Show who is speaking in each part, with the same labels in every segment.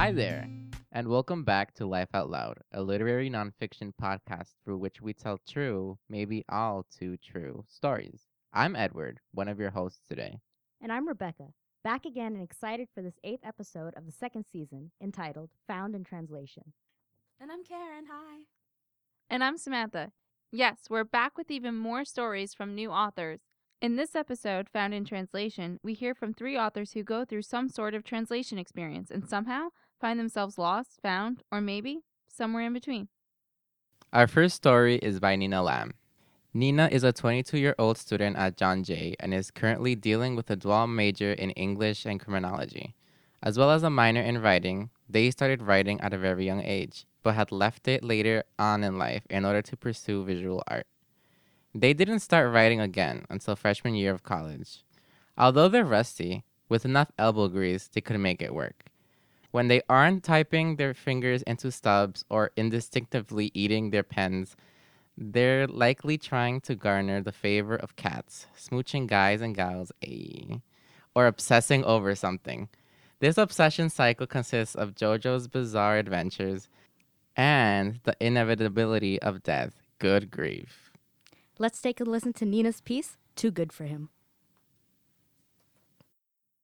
Speaker 1: Hi there, and welcome back to Life Out Loud, a literary nonfiction podcast through which we tell true, maybe all too true, stories. I'm Edward, one of your hosts today.
Speaker 2: And I'm Rebecca, back again and excited for this eighth episode of the second season entitled Found in Translation.
Speaker 3: And I'm Karen. Hi.
Speaker 4: And I'm Samantha. Yes, we're back with even more stories from new authors. In this episode, Found in Translation, we hear from three authors who go through some sort of translation experience and somehow find themselves lost, found, or maybe somewhere in between.
Speaker 1: Our first story is by Nina Lam. Nina is a 22 year old student at John Jay and is currently dealing with a dual major in English and criminology. As well as a minor in writing, they started writing at a very young age, but had left it later on in life in order to pursue visual art. They didn't start writing again until freshman year of college. Although they're rusty, with enough elbow grease, they could make it work. When they aren't typing their fingers into stubs or indistinctively eating their pens, they're likely trying to garner the favor of cats, smooching guys and gals, ayy, or obsessing over something. This obsession cycle consists of JoJo's bizarre adventures and the inevitability of death. Good grief.
Speaker 2: Let's take a listen to Nina's piece, Too Good for Him.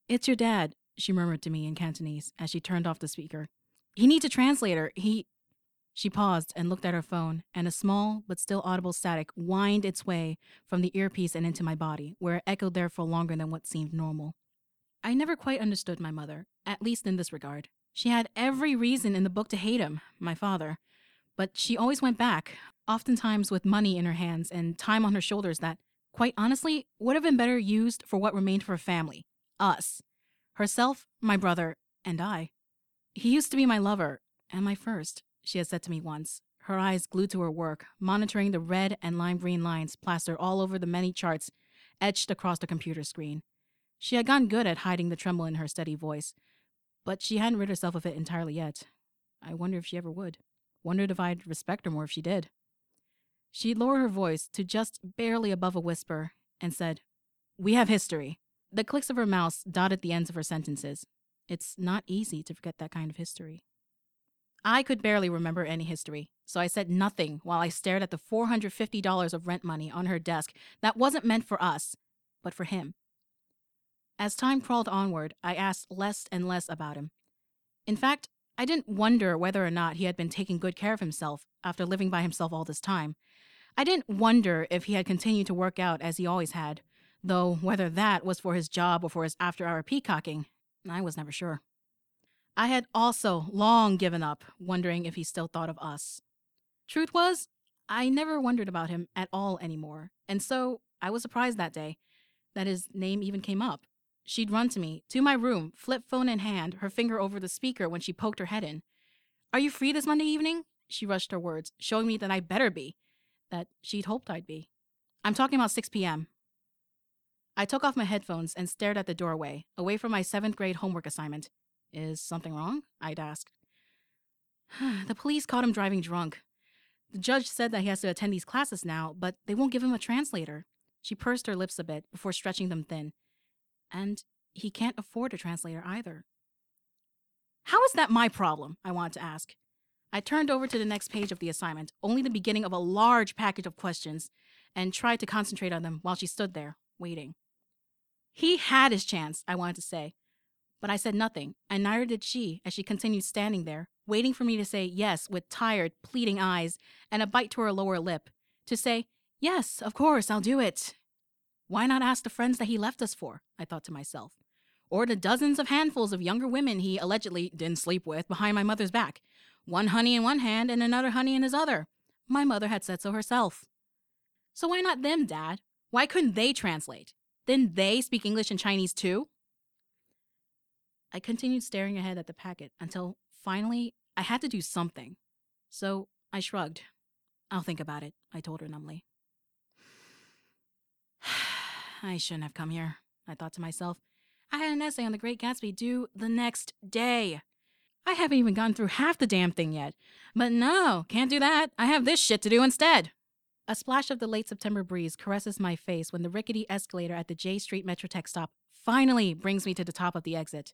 Speaker 5: It's your dad, she murmured to me in Cantonese as she turned off the speaker. He needs a translator. He. She paused and looked at her phone, and a small but still audible static whined its way from the earpiece and into my body, where it echoed there for longer than what seemed normal. I never quite understood my mother, at least in this regard. She had every reason in the book to hate him, my father, but she always went back, oftentimes with money in her hands and time on her shoulders that, quite honestly, would have been better used for what remained for her family us. Herself, my brother, and I. He used to be my lover, and my first, she had said to me once, her eyes glued to her work, monitoring the red and lime green lines plastered all over the many charts etched across the computer screen. She had gotten good at hiding the tremble in her steady voice, but she hadn't rid herself of it entirely yet. I wonder if she ever would. Wondered if I'd respect her more if she did. She'd lower her voice to just barely above a whisper and said, We have history. The clicks of her mouse dotted the ends of her sentences. It's not easy to forget that kind of history. I could barely remember any history, so I said nothing while I stared at the $450 of rent money on her desk that wasn't meant for us, but for him. As time crawled onward, I asked less and less about him. In fact, I didn't wonder whether or not he had been taking good care of himself after living by himself all this time. I didn't wonder if he had continued to work out as he always had, though whether that was for his job or for his after hour peacocking, I was never sure. I had also long given up wondering if he still thought of us. Truth was, I never wondered about him at all anymore, and so I was surprised that day that his name even came up. She'd run to me, to my room, flip phone in hand, her finger over the speaker when she poked her head in. Are you free this Monday evening? She rushed her words, showing me that I better be, that she'd hoped I'd be. I'm talking about 6 p.m. I took off my headphones and stared at the doorway, away from my seventh grade homework assignment. Is something wrong? I'd asked. the police caught him driving drunk. The judge said that he has to attend these classes now, but they won't give him a translator. She pursed her lips a bit before stretching them thin. And he can't afford a translator either. How is that my problem? I wanted to ask. I turned over to the next page of the assignment, only the beginning of a large package of questions, and tried to concentrate on them while she stood there, waiting. He had his chance, I wanted to say. But I said nothing, and neither did she as she continued standing there, waiting for me to say yes with tired, pleading eyes and a bite to her lower lip, to say, Yes, of course, I'll do it. Why not ask the friends that he left us for? I thought to myself. Or the dozens of handfuls of younger women he allegedly didn't sleep with behind my mother's back. One honey in one hand and another honey in his other. My mother had said so herself. So why not them, Dad? Why couldn't they translate? Then they speak English and Chinese too? I continued staring ahead at the packet until finally I had to do something. So I shrugged. I'll think about it, I told her numbly. I shouldn't have come here, I thought to myself. I had an essay on the Great Gatsby due the next day. I haven't even gone through half the damn thing yet. But no, can't do that. I have this shit to do instead. A splash of the late September breeze caresses my face when the rickety escalator at the Jay Street Metrotech stop finally brings me to the top of the exit.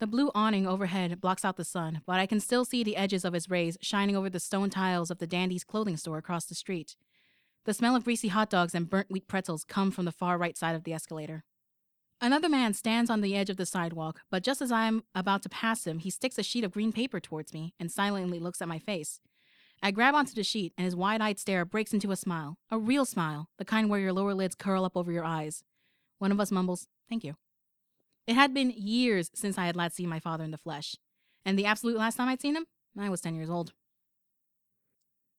Speaker 5: The blue awning overhead blocks out the sun, but I can still see the edges of its rays shining over the stone tiles of the Dandy's clothing store across the street. The smell of greasy hot dogs and burnt wheat pretzels come from the far right side of the escalator. Another man stands on the edge of the sidewalk, but just as I'm about to pass him, he sticks a sheet of green paper towards me and silently looks at my face. I grab onto the sheet, and his wide eyed stare breaks into a smile. A real smile, the kind where your lower lids curl up over your eyes. One of us mumbles, Thank you. It had been years since I had last seen my father in the flesh, and the absolute last time I'd seen him, I was 10 years old.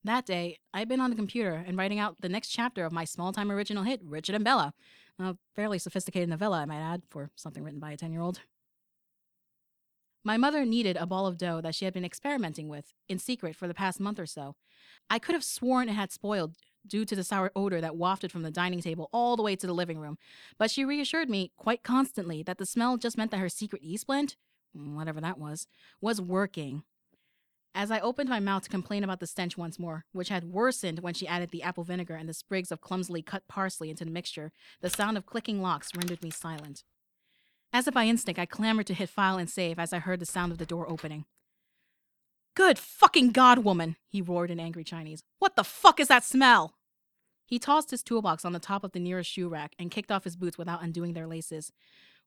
Speaker 5: That day, I'd been on the computer and writing out the next chapter of my small time original hit, Richard and Bella, a fairly sophisticated novella, I might add, for something written by a 10 year old. My mother needed a ball of dough that she had been experimenting with in secret for the past month or so. I could have sworn it had spoiled due to the sour odor that wafted from the dining table all the way to the living room, but she reassured me quite constantly that the smell just meant that her secret yeast blend, whatever that was, was working. As I opened my mouth to complain about the stench once more, which had worsened when she added the apple vinegar and the sprigs of clumsily cut parsley into the mixture, the sound of clicking locks rendered me silent. As if by instinct, I clamored to hit file and save as I heard the sound of the door opening. Good fucking God, woman, he roared in angry Chinese. What the fuck is that smell? He tossed his toolbox on the top of the nearest shoe rack and kicked off his boots without undoing their laces.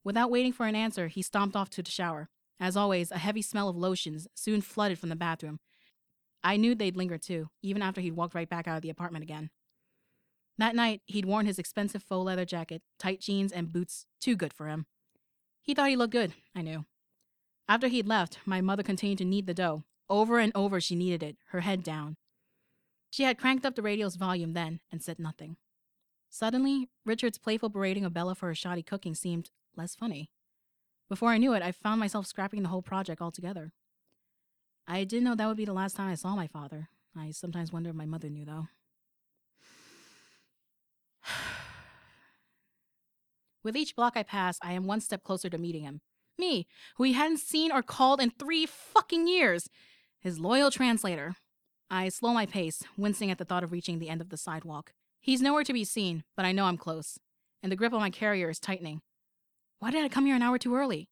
Speaker 5: Without waiting for an answer, he stomped off to the shower. As always, a heavy smell of lotions soon flooded from the bathroom. I knew they'd linger too, even after he'd walked right back out of the apartment again. That night, he'd worn his expensive faux leather jacket, tight jeans, and boots too good for him. He thought he looked good, I knew. After he'd left, my mother continued to knead the dough. Over and over, she kneaded it, her head down. She had cranked up the radio's volume then and said nothing. Suddenly, Richard's playful berating of Bella for her shoddy cooking seemed less funny. Before I knew it, I found myself scrapping the whole project altogether. I didn't know that would be the last time I saw my father. I sometimes wonder if my mother knew, though. With each block I pass, I am one step closer to meeting him. Me, who he hadn't seen or called in three fucking years. His loyal translator. I slow my pace, wincing at the thought of reaching the end of the sidewalk. He's nowhere to be seen, but I know I'm close, and the grip on my carrier is tightening. Why did I come here an hour too early?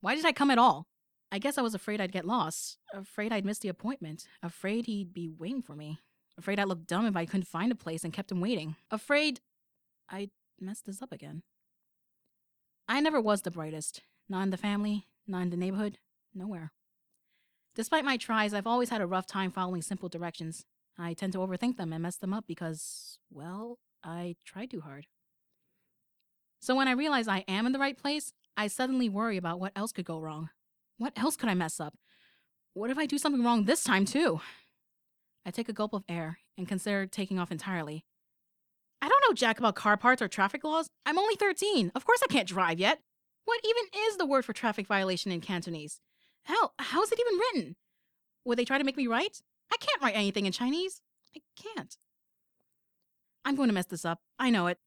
Speaker 5: Why did I come at all? I guess I was afraid I'd get lost, afraid I'd miss the appointment, afraid he'd be waiting for me, afraid I'd look dumb if I couldn't find a place and kept him waiting, afraid I'd mess this up again. I never was the brightest, not in the family, not in the neighborhood, nowhere. Despite my tries, I've always had a rough time following simple directions. I tend to overthink them and mess them up because, well, I try too hard. So when I realize I am in the right place, I suddenly worry about what else could go wrong. What else could I mess up? What if I do something wrong this time, too? I take a gulp of air and consider taking off entirely. I don't know jack about car parts or traffic laws. I'm only 13. Of course I can't drive yet. What even is the word for traffic violation in Cantonese? Hell, how's it even written? Would they try to make me write? I can't write anything in Chinese. I can't. I'm going to mess this up. I know it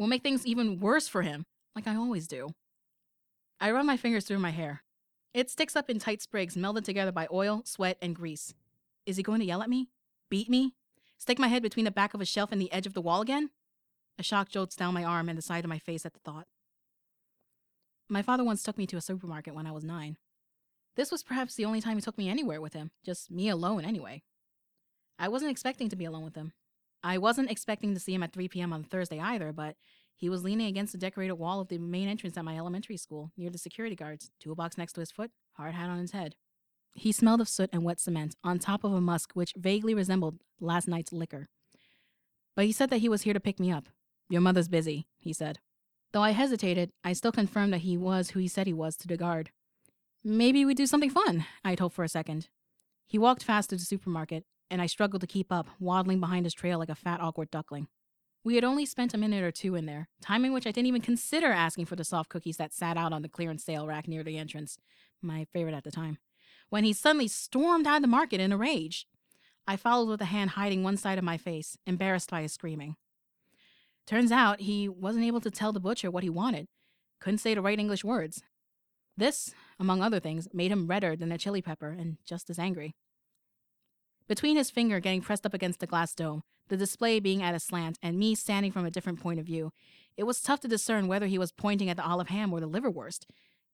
Speaker 5: We'll make things even worse for him, like I always do. I run my fingers through my hair. It sticks up in tight sprigs melded together by oil, sweat, and grease. Is he going to yell at me? Beat me? Stick my head between the back of a shelf and the edge of the wall again? A shock jolts down my arm and the side of my face at the thought. My father once took me to a supermarket when I was nine. This was perhaps the only time he took me anywhere with him, just me alone anyway. I wasn't expecting to be alone with him. I wasn't expecting to see him at 3 p.m. on Thursday either, but he was leaning against the decorated wall of the main entrance at my elementary school, near the security guards, toolbox next to his foot, hard hat on his head. He smelled of soot and wet cement, on top of a musk which vaguely resembled last night's liquor. But he said that he was here to pick me up. Your mother's busy, he said. Though I hesitated, I still confirmed that he was who he said he was to the guard. Maybe we'd do something fun, I'd hoped for a second. He walked fast to the supermarket, and I struggled to keep up, waddling behind his trail like a fat, awkward duckling. We had only spent a minute or two in there, time in which I didn't even consider asking for the soft cookies that sat out on the clearance sale rack near the entrance, my favorite at the time, when he suddenly stormed out of the market in a rage. I followed with a hand hiding one side of my face, embarrassed by his screaming. Turns out he wasn't able to tell the butcher what he wanted, couldn't say the right English words. This, among other things, made him redder than a chili pepper and just as angry. Between his finger getting pressed up against the glass dome, the display being at a slant, and me standing from a different point of view, it was tough to discern whether he was pointing at the olive ham or the liverwurst.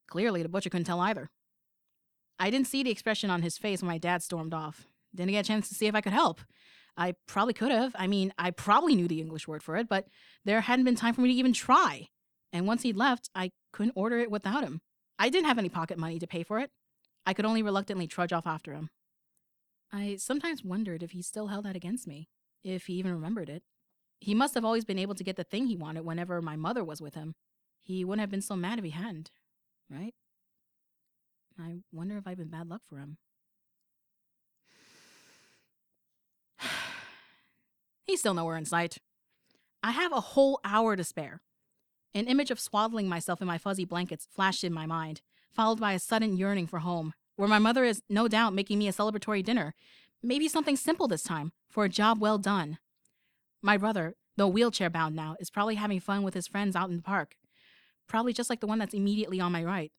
Speaker 5: Clearly, the butcher couldn't tell either. I didn't see the expression on his face when my dad stormed off. Didn't get a chance to see if I could help. I probably could have. I mean, I probably knew the English word for it, but there hadn't been time for me to even try. And once he'd left, I couldn't order it without him. I didn't have any pocket money to pay for it. I could only reluctantly trudge off after him. I sometimes wondered if he still held that against me if he even remembered it. He must have always been able to get the thing he wanted whenever my mother was with him. He wouldn't have been so mad if he hadn't, right? I wonder if I've been bad luck for him. He's still nowhere in sight. I have a whole hour to spare. An image of swaddling myself in my fuzzy blankets flashed in my mind, followed by a sudden yearning for home, where my mother is no doubt making me a celebratory dinner, Maybe something simple this time, for a job well done. My brother, though wheelchair bound now, is probably having fun with his friends out in the park. Probably just like the one that's immediately on my right.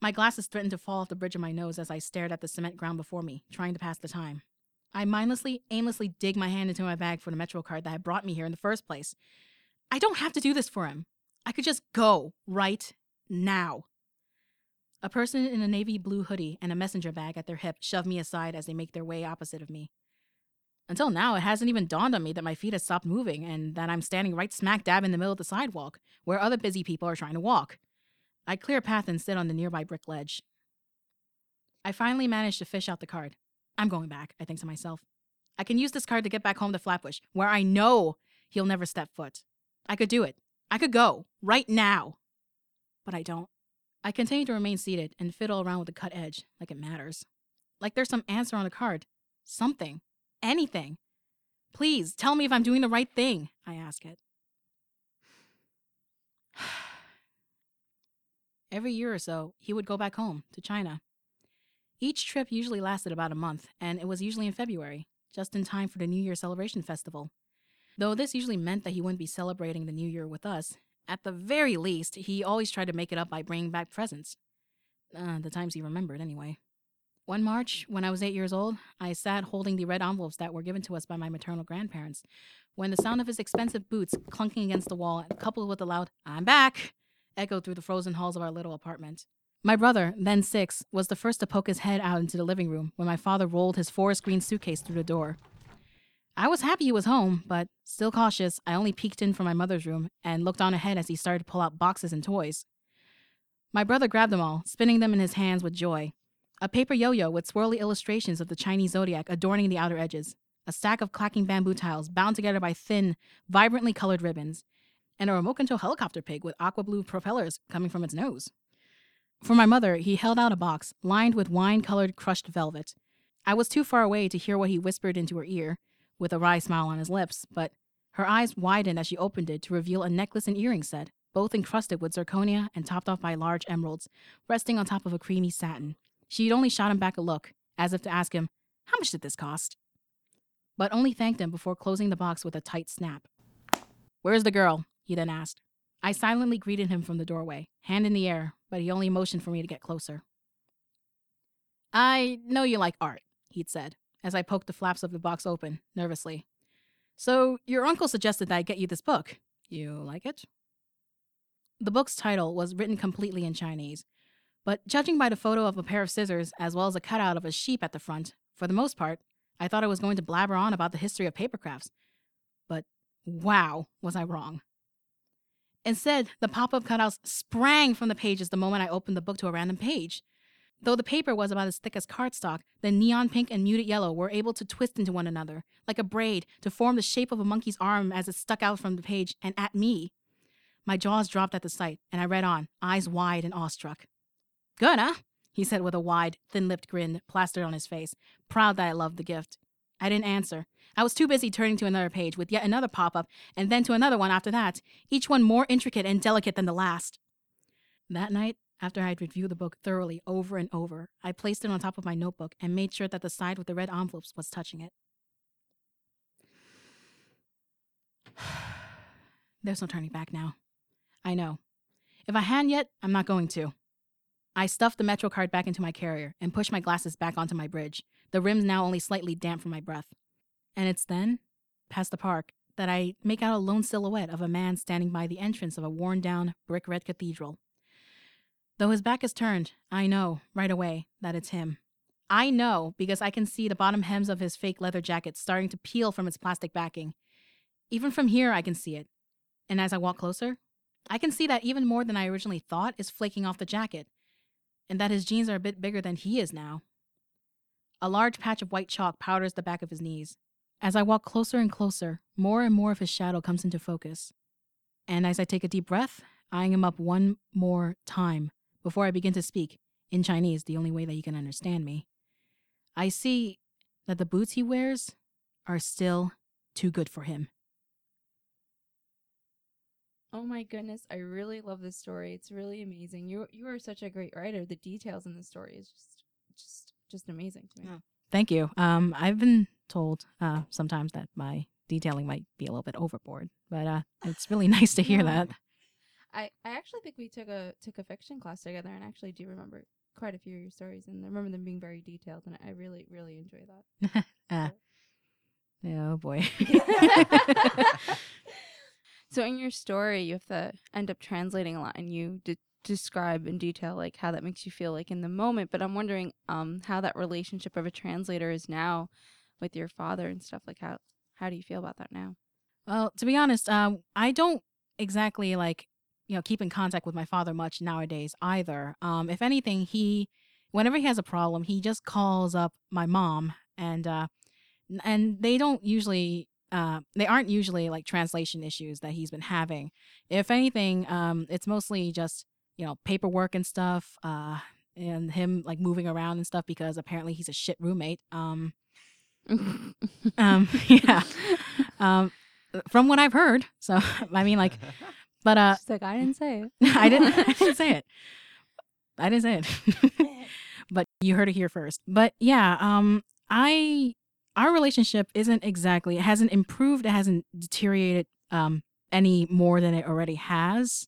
Speaker 5: My glasses threatened to fall off the bridge of my nose as I stared at the cement ground before me, trying to pass the time. I mindlessly, aimlessly dig my hand into my bag for the Metro card that had brought me here in the first place. I don't have to do this for him. I could just go right now. A person in a navy blue hoodie and a messenger bag at their hip shove me aside as they make their way opposite of me. Until now, it hasn't even dawned on me that my feet have stopped moving and that I'm standing right smack dab in the middle of the sidewalk, where other busy people are trying to walk. I clear a path and sit on the nearby brick ledge. I finally manage to fish out the card. I'm going back, I think to myself. I can use this card to get back home to Flatbush, where I know he'll never step foot. I could do it. I could go, right now. But I don't. I continue to remain seated and fiddle around with the cut edge like it matters. Like there's some answer on the card. Something. Anything. Please tell me if I'm doing the right thing, I ask it. Every year or so, he would go back home to China. Each trip usually lasted about a month, and it was usually in February, just in time for the New Year celebration festival. Though this usually meant that he wouldn't be celebrating the New Year with us, at the very least, he always tried to make it up by bringing back presents. Uh, the times he remembered, anyway. One March, when I was eight years old, I sat holding the red envelopes that were given to us by my maternal grandparents when the sound of his expensive boots clunking against the wall, coupled with the loud, I'm back, echoed through the frozen halls of our little apartment. My brother, then six, was the first to poke his head out into the living room when my father rolled his forest green suitcase through the door. I was happy he was home, but still cautious, I only peeked in from my mother's room and looked on ahead as he started to pull out boxes and toys. My brother grabbed them all, spinning them in his hands with joy. A paper yo yo with swirly illustrations of the Chinese zodiac adorning the outer edges, a stack of clacking bamboo tiles bound together by thin, vibrantly colored ribbons, and a remote control helicopter pig with aqua blue propellers coming from its nose. For my mother, he held out a box lined with wine colored crushed velvet. I was too far away to hear what he whispered into her ear, with a wry smile on his lips, but her eyes widened as she opened it to reveal a necklace and earring set, both encrusted with zirconia and topped off by large emeralds, resting on top of a creamy satin. She had only shot him back a look, as if to ask him, How much did this cost? But only thanked him before closing the box with a tight snap. Where's the girl? he then asked. I silently greeted him from the doorway, hand in the air, but he only motioned for me to get closer. I know you like art, he'd said, as I poked the flaps of the box open, nervously. So, your uncle suggested that I get you this book. You like it? The book's title was written completely in Chinese, but judging by the photo of a pair of scissors as well as a cutout of a sheep at the front, for the most part, I thought I was going to blabber on about the history of paper crafts. But wow, was I wrong. Instead, the pop up cutouts sprang from the pages the moment I opened the book to a random page. Though the paper was about as thick as cardstock, the neon pink and muted yellow were able to twist into one another, like a braid, to form the shape of a monkey's arm as it stuck out from the page and at me. My jaws dropped at the sight, and I read on, eyes wide and awestruck. Good, huh? he said with a wide, thin lipped grin plastered on his face, proud that I loved the gift. I didn't answer. I was too busy turning to another page with yet another pop up, and then to another one after that, each one more intricate and delicate than the last. That night, after I had reviewed the book thoroughly over and over, I placed it on top of my notebook and made sure that the side with the red envelopes was touching it. There's no turning back now. I know. If I hadn't yet, I'm not going to. I stuffed the Metro card back into my carrier and pushed my glasses back onto my bridge, the rims now only slightly damp from my breath. And it's then, past the park, that I make out a lone silhouette of a man standing by the entrance of a worn down brick red cathedral. Though his back is turned, I know, right away, that it's him. I know because I can see the bottom hems of his fake leather jacket starting to peel from its plastic backing. Even from here, I can see it. And as I walk closer, I can see that even more than I originally thought is flaking off the jacket, and that his jeans are a bit bigger than he is now. A large patch of white chalk powders the back of his knees. As I walk closer and closer, more and more of his shadow comes into focus. And as I take a deep breath, eyeing him up one more time before I begin to speak, in Chinese, the only way that you can understand me, I see that the boots he wears are still too good for him.
Speaker 4: Oh my goodness, I really love this story. It's really amazing. You you are such a great writer. The details in the story is just just just amazing to me.
Speaker 5: Yeah. Thank you. Um, I've been told uh, sometimes that my detailing might be a little bit overboard, but uh, it's really nice to hear that.
Speaker 4: I, I actually think we took a took a fiction class together and actually do remember quite a few of your stories and I remember them being very detailed and I really really enjoy that.
Speaker 5: Uh, oh boy.
Speaker 4: so in your story, you have to end up translating a lot, and you de- describe in detail like how that makes you feel like in the moment. But I'm wondering um how that relationship of a translator is now with your father and stuff. Like how how do you feel about that now?
Speaker 5: Well, to be honest, um, I don't exactly like you know keep in contact with my father much nowadays either. Um, if anything, he whenever he has a problem, he just calls up my mom, and uh, and they don't usually. Uh, they aren't usually like translation issues that he's been having. If anything, um, it's mostly just you know paperwork and stuff, uh, and him like moving around and stuff because apparently he's a shit roommate. Um, um, yeah. Um, from what I've heard. So I mean, like, but uh,
Speaker 4: She's like I didn't say it.
Speaker 5: I didn't. I didn't say it. I didn't say it. but you heard it here first. But yeah, um, I our relationship isn't exactly. It hasn't improved. It hasn't deteriorated um any more than it already has.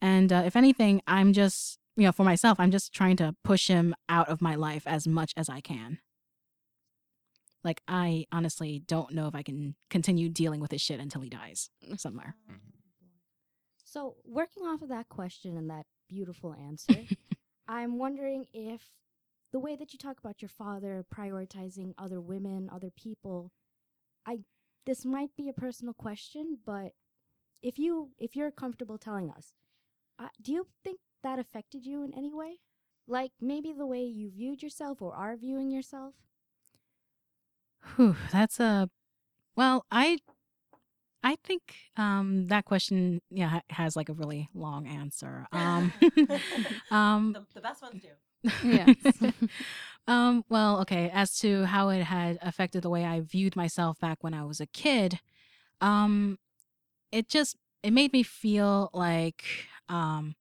Speaker 5: And uh, if anything, I'm just you know for myself, I'm just trying to push him out of my life as much as I can. Like I honestly don't know if I can continue dealing with his shit until he dies somewhere.
Speaker 2: So, working off of that question and that beautiful answer, I'm wondering if the way that you talk about your father prioritizing other women, other people, I this might be a personal question, but if you if you're comfortable telling us, uh, do you think that affected you in any way? Like maybe the way you viewed yourself or are viewing yourself?
Speaker 5: Whew, that's a well, I I think um that question yeah ha- has like a really long answer. Um um
Speaker 6: the, the best ones do.
Speaker 4: Yes.
Speaker 5: um well, okay, as to how it had affected the way I viewed myself back when I was a kid, um it just it made me feel like um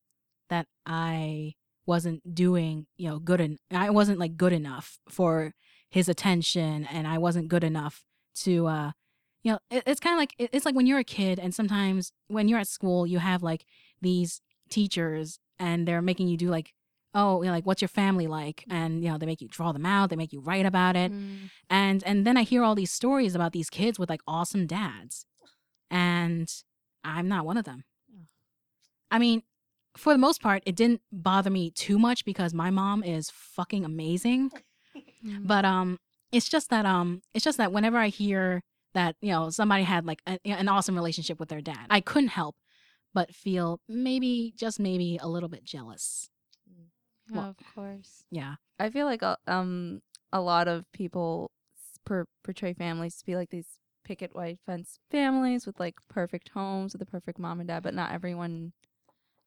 Speaker 5: that I wasn't doing, you know, good and I wasn't like good enough for his attention and I wasn't good enough to uh you know it, it's kind of like it- it's like when you're a kid and sometimes when you're at school you have like these teachers and they're making you do like oh you know, like what's your family like? And you know they make you draw them out they make you write about it.
Speaker 4: Mm.
Speaker 5: and and then I hear all these stories about these kids with like awesome dads. And I'm not one of them. I mean for the most part it didn't bother me too much because my mom is fucking amazing
Speaker 4: Mm.
Speaker 5: but um it's just that um it's just that whenever i hear that you know somebody had like a, an awesome relationship with their dad i couldn't help but feel maybe just maybe a little bit jealous well-
Speaker 4: of course.
Speaker 5: yeah
Speaker 4: I feel like a, um a lot of people per- portray families to be like these picket white fence families with like perfect homes with a perfect mom and dad, but not everyone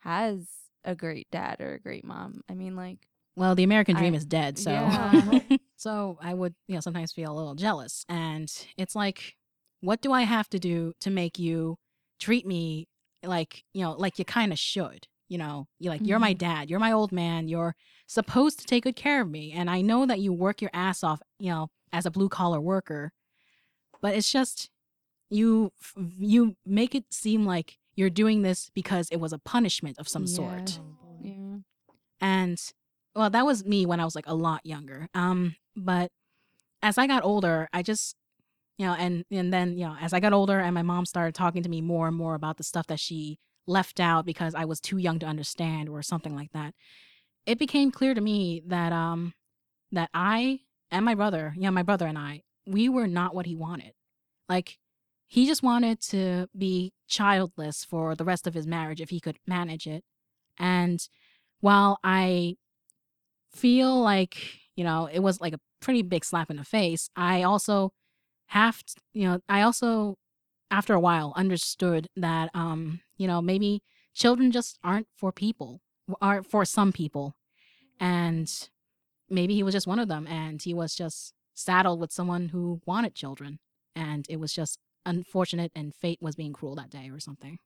Speaker 4: has a great dad or a great mom. I mean, like
Speaker 5: well the american dream
Speaker 4: I-
Speaker 5: is dead so
Speaker 4: Yeah.
Speaker 5: So I would, you know, sometimes feel a little jealous. And it's like, what do I have to do to make you treat me like, you know, like you kind of should? You know, you like, you're my dad, you're my old man, you're supposed to take good care of me. And I know that you work your ass off, you know, as a blue collar worker, but it's just, you you make it seem like you're doing this because it was a punishment of some sort.
Speaker 4: Yeah.
Speaker 5: And well, that was me when I was like a lot younger. Um, but as I got older, I just you know, and and then you know, as I got older and my mom started talking to me more and more about the stuff that she left out because I was too young to understand or something like that, it became clear to me that um that I and my brother, yeah, my brother and I, we were not what he wanted. Like he just wanted to be childless for the rest of his marriage if he could manage it. And while I feel like, you know, it was like a pretty big slap in the face, I also have, to, you know, I also, after a while, understood that, um, you know, maybe children just aren't for people, aren't for some people. And maybe he was just one of them and he was just saddled with someone who wanted children. And it was just unfortunate and fate was being cruel that day or something.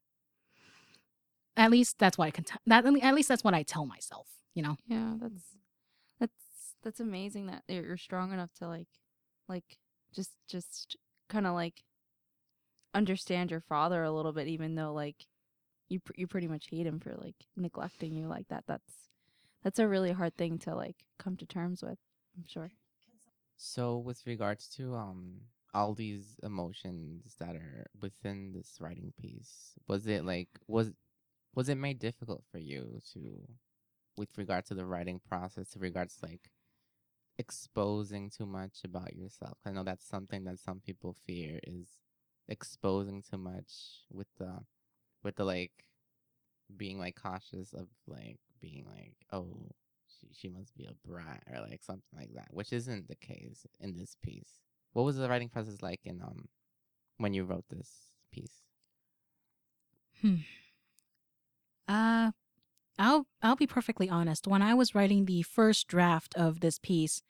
Speaker 5: At least that's what I can. T- that at least that's what I tell myself. You know.
Speaker 4: Yeah, that's that's amazing that you're strong enough to like like just just kind of like understand your father a little bit even though like you pr- you pretty much hate him for like neglecting you like that. That's that's a really hard thing to like come to terms with i'm sure.
Speaker 1: So with regards to um all these emotions that are within this writing piece, was it like was was it made difficult for you to with regard to the writing process, to regards like exposing too much about yourself? I know that's something that some people fear is exposing too much with the with the like being like cautious of like being like, oh, she, she must be a brat or like something like that, which isn't the case in this piece. What was the writing process like in um when you wrote this piece?
Speaker 5: hmm Uh, I'll I'll be perfectly honest. When I was writing the first draft of this piece,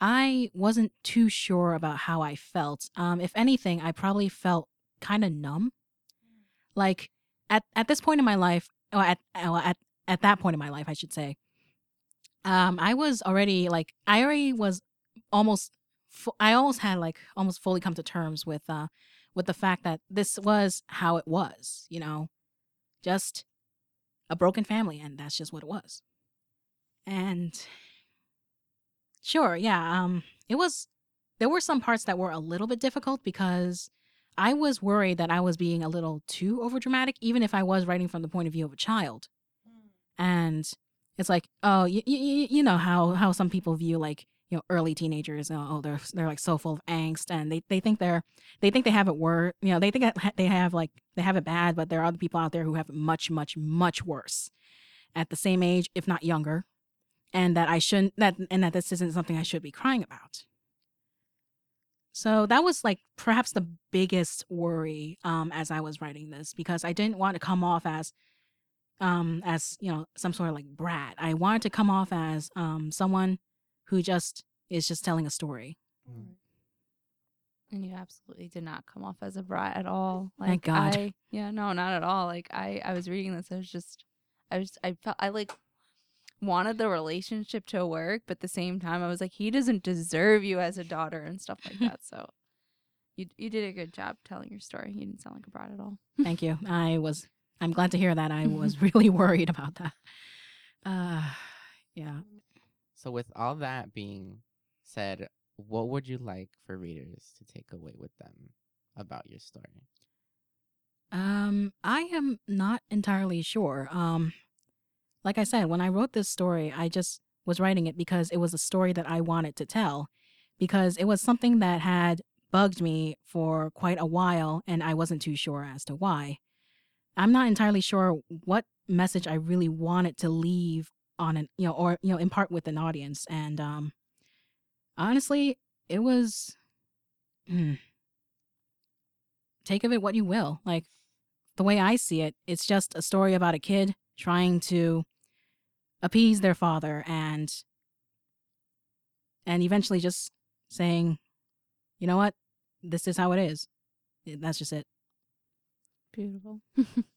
Speaker 5: I wasn't too sure about how I felt. Um, if anything, I probably felt kind of numb. Like at at this point in my life, or at well, at at that point in my life, I should say. Um, I was already like I already was almost fu- I almost had like almost fully come to terms with uh with the fact that this was how it was, you know, just a broken family and that's just what it was. And sure, yeah, um it was there were some parts that were a little bit difficult because I was worried that I was being a little too overdramatic even if I was writing from the point of view of a child. And it's like, oh, you, you, you know how how some people view like you know early teenagers oh oh, they're they're like so full of angst and they, they think they're they think they have it worse you know they think they have like they have it bad but there are other people out there who have it much much much worse at the same age if not younger and that i shouldn't that and that this isn't something i should be crying about. So that was like perhaps the biggest worry um as i was writing this because i didn't want to come off as um as you know some sort of like brat. I wanted to come off as um someone who just is just telling a story.
Speaker 4: and you absolutely did not come off as a brat at all like
Speaker 5: Thank God.
Speaker 4: I, yeah no not at all like i i was reading this i was just i was i felt i like wanted the relationship to work but at the same time i was like he doesn't deserve you as a daughter and stuff like that so you you did a good job telling your story you didn't sound like a brat at all
Speaker 5: Thank you. I was I'm glad to hear that. I was really worried about that. Uh yeah.
Speaker 1: So with all that being said, what would you like for readers to take away with them about your story?
Speaker 5: Um I am not entirely sure. Um like I said, when I wrote this story, I just was writing it because it was a story that I wanted to tell because it was something that had bugged me for quite a while and I wasn't too sure as to why. I'm not entirely sure what message I really wanted to leave on an you know or you know impart with an audience and um honestly it was hmm, take of it what you will like the way I see it it's just a story about a kid trying to appease their father and and eventually just saying, you know what? This is how it is. That's just it.
Speaker 4: Beautiful.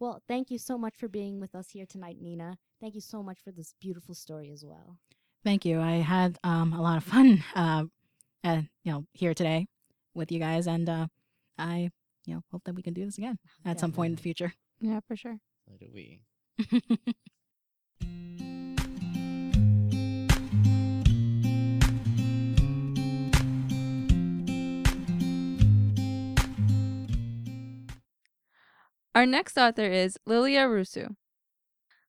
Speaker 2: Well, thank you so much for being with us here tonight, Nina. Thank you so much for this beautiful story as well.
Speaker 5: Thank you. I had um, a lot of fun, uh, uh, you know, here today with you guys, and uh, I, you know, hope that we can do this again at some point in the future.
Speaker 4: Yeah, for sure.
Speaker 1: So do we.
Speaker 4: Our next author is Lilia Rusu.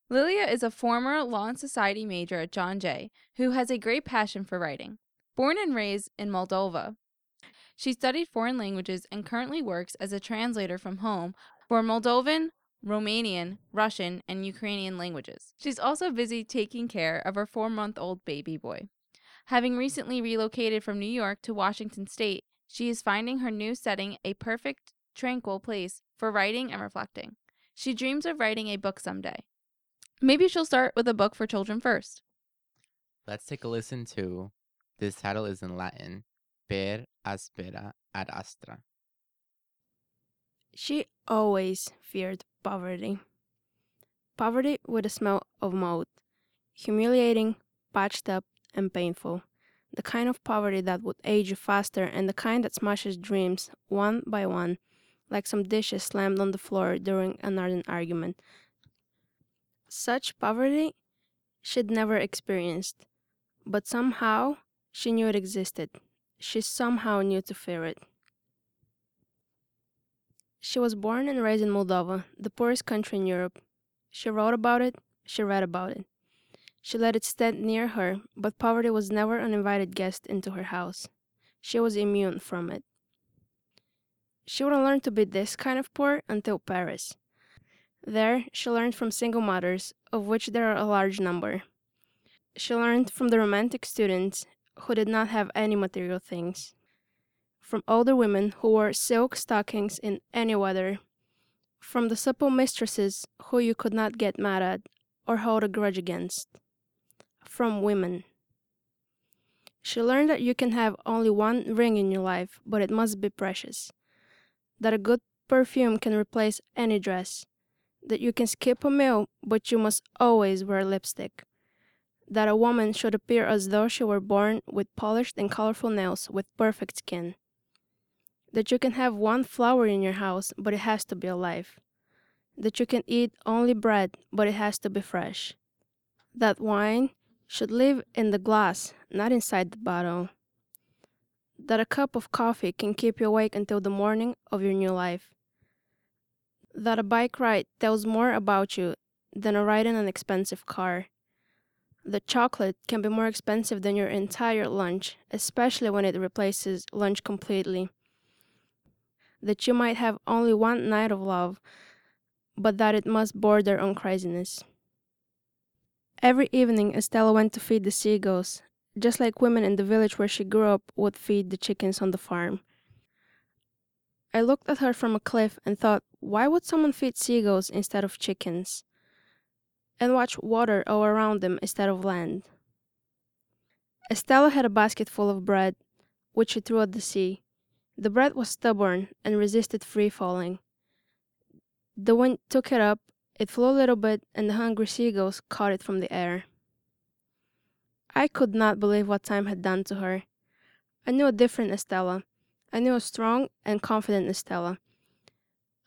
Speaker 4: Lilia is a former Law and Society major at John Jay who has a great passion for writing. Born and raised in Moldova, she studied foreign languages and currently works as a translator from home for Moldovan, Romanian, Russian, and Ukrainian languages. She's also busy taking care of her four month old baby boy. Having recently relocated from New York to Washington State, she is finding her new setting a perfect, tranquil place for writing and reflecting. She dreams of writing a book someday. Maybe she'll start with a book for children first.
Speaker 1: Let's take a listen to this title is in Latin. Per aspera ad astra.
Speaker 7: She always feared poverty. Poverty with a smell of mouth, humiliating, patched up, and painful. The kind of poverty that would age you faster and the kind that smashes dreams one by one, like some dishes slammed on the floor during an ardent argument. Such poverty she'd never experienced, but somehow she knew it existed. She somehow knew to fear it. She was born and raised in Moldova, the poorest country in Europe. She wrote about it, she read about it. She let it stand near her, but poverty was never an invited guest into her house. She was immune from it. She wouldn't learn to be this kind of poor until Paris. There, she learned from single mothers, of which there are a large number. She learned from the romantic students who did not have any material things, from older women who wore silk stockings in any weather, from the supple mistresses who you could not get mad at or hold a grudge against, from women. She learned that you can have only one ring in your life, but it must be precious, that a good perfume can replace any dress, that you can skip a meal, but you must always wear lipstick that a woman should appear as though she were born with polished and colorful nails with perfect skin. That you can have one flower in your house, but it has to be alive. That you can eat only bread, but it has to be fresh. That wine should live in the glass, not inside the bottle. That a cup of coffee can keep you awake until the morning of your new life. That a bike ride tells more about you than a ride in an expensive car the chocolate can be more expensive than your entire lunch, especially when it replaces lunch completely. That you might have only one night of love, but that it must border on craziness. Every evening, Estella went to feed the seagulls, just like women in the village where she grew up would feed the chickens on the farm. I looked at her from a cliff and thought, why would someone feed seagulls instead of chickens? and watch water all around them instead of land. Estella had a basket full of bread, which she threw at the sea. The bread was stubborn and resisted free falling. The wind took it up, it flew a little bit, and the hungry seagulls caught it from the air. I could not believe what time had done to her. I knew a different Estella. I knew a strong and confident Estella.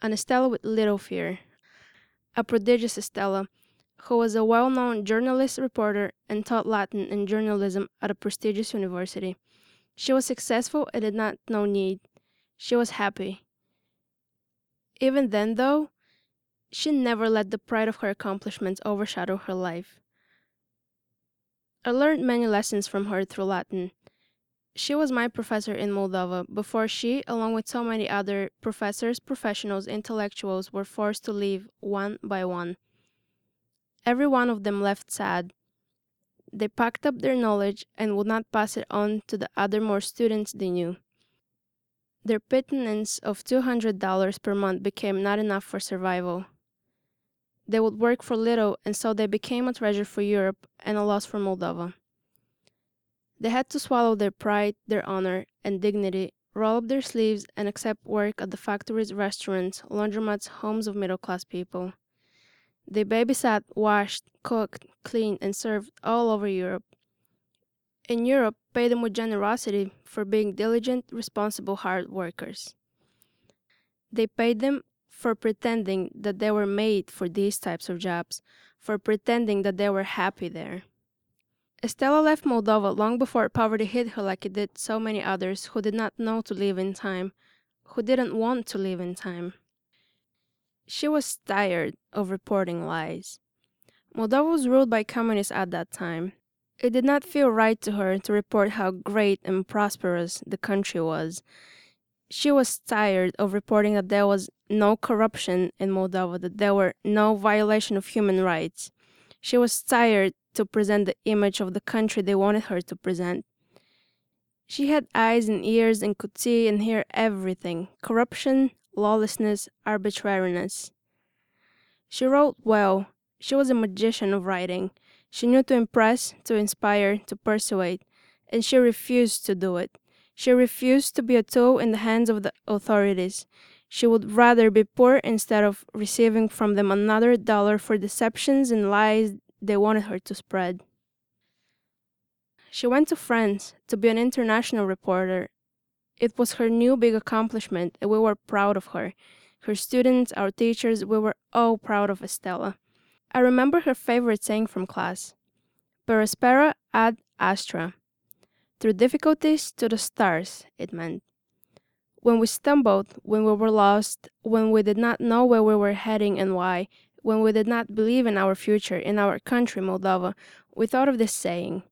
Speaker 7: An Estella with little fear. A prodigious Estella who was a well known journalist reporter and taught Latin and journalism at a prestigious university. She was successful and did not know need. She was happy. Even then, though, she never let the pride of her accomplishments overshadow her life. I learned many lessons from her through Latin. She was my professor in Moldova before she, along with so many other professors, professionals, intellectuals, were forced to leave one by one. Every one of them left sad. They packed up their knowledge and would not pass it on to the other more students they knew. Their pittance of $200 per month became not enough for survival. They would work for little, and so they became a treasure for Europe and a loss for Moldova. They had to swallow their pride, their honor, and dignity, roll up their sleeves, and accept work at the factories, restaurants, laundromats, homes of middle class people. They babysat, washed, cooked, cleaned, and served all over Europe. In Europe, pay them with generosity for being diligent, responsible, hard workers. They paid them for pretending that they were made for these types of jobs, for pretending that they were happy there. Estella left Moldova long before poverty hit her like it did so many others who did not know to live in time, who didn't want to live in time. She was tired of reporting lies. Moldova was ruled by communists at that time. It did not feel right to her to report how great and prosperous the country was. She was tired of reporting that there was no corruption in Moldova, that there were no violation of human rights. She was tired to present the image of the country they wanted her to present. She had eyes and ears and could see and hear everything corruption, lawlessness, arbitrariness. She wrote well. She was a magician of writing. She knew to impress, to inspire, to persuade, and she refused to do it. She refused to be a tool in the hands of the authorities. She would rather be poor instead of receiving from them another dollar for deceptions and lies they wanted her to spread. She went to France to be an international reporter. It was her new big accomplishment, and we were proud of her. Her students, our teachers, we were all proud of Estella. I remember her favorite saying from class Per aspera ad astra. Through difficulties to the stars, it meant. When we stumbled, when we were lost, when we did not know where we were heading and why, when we did not believe in our future, in our country, Moldova, we thought of this saying.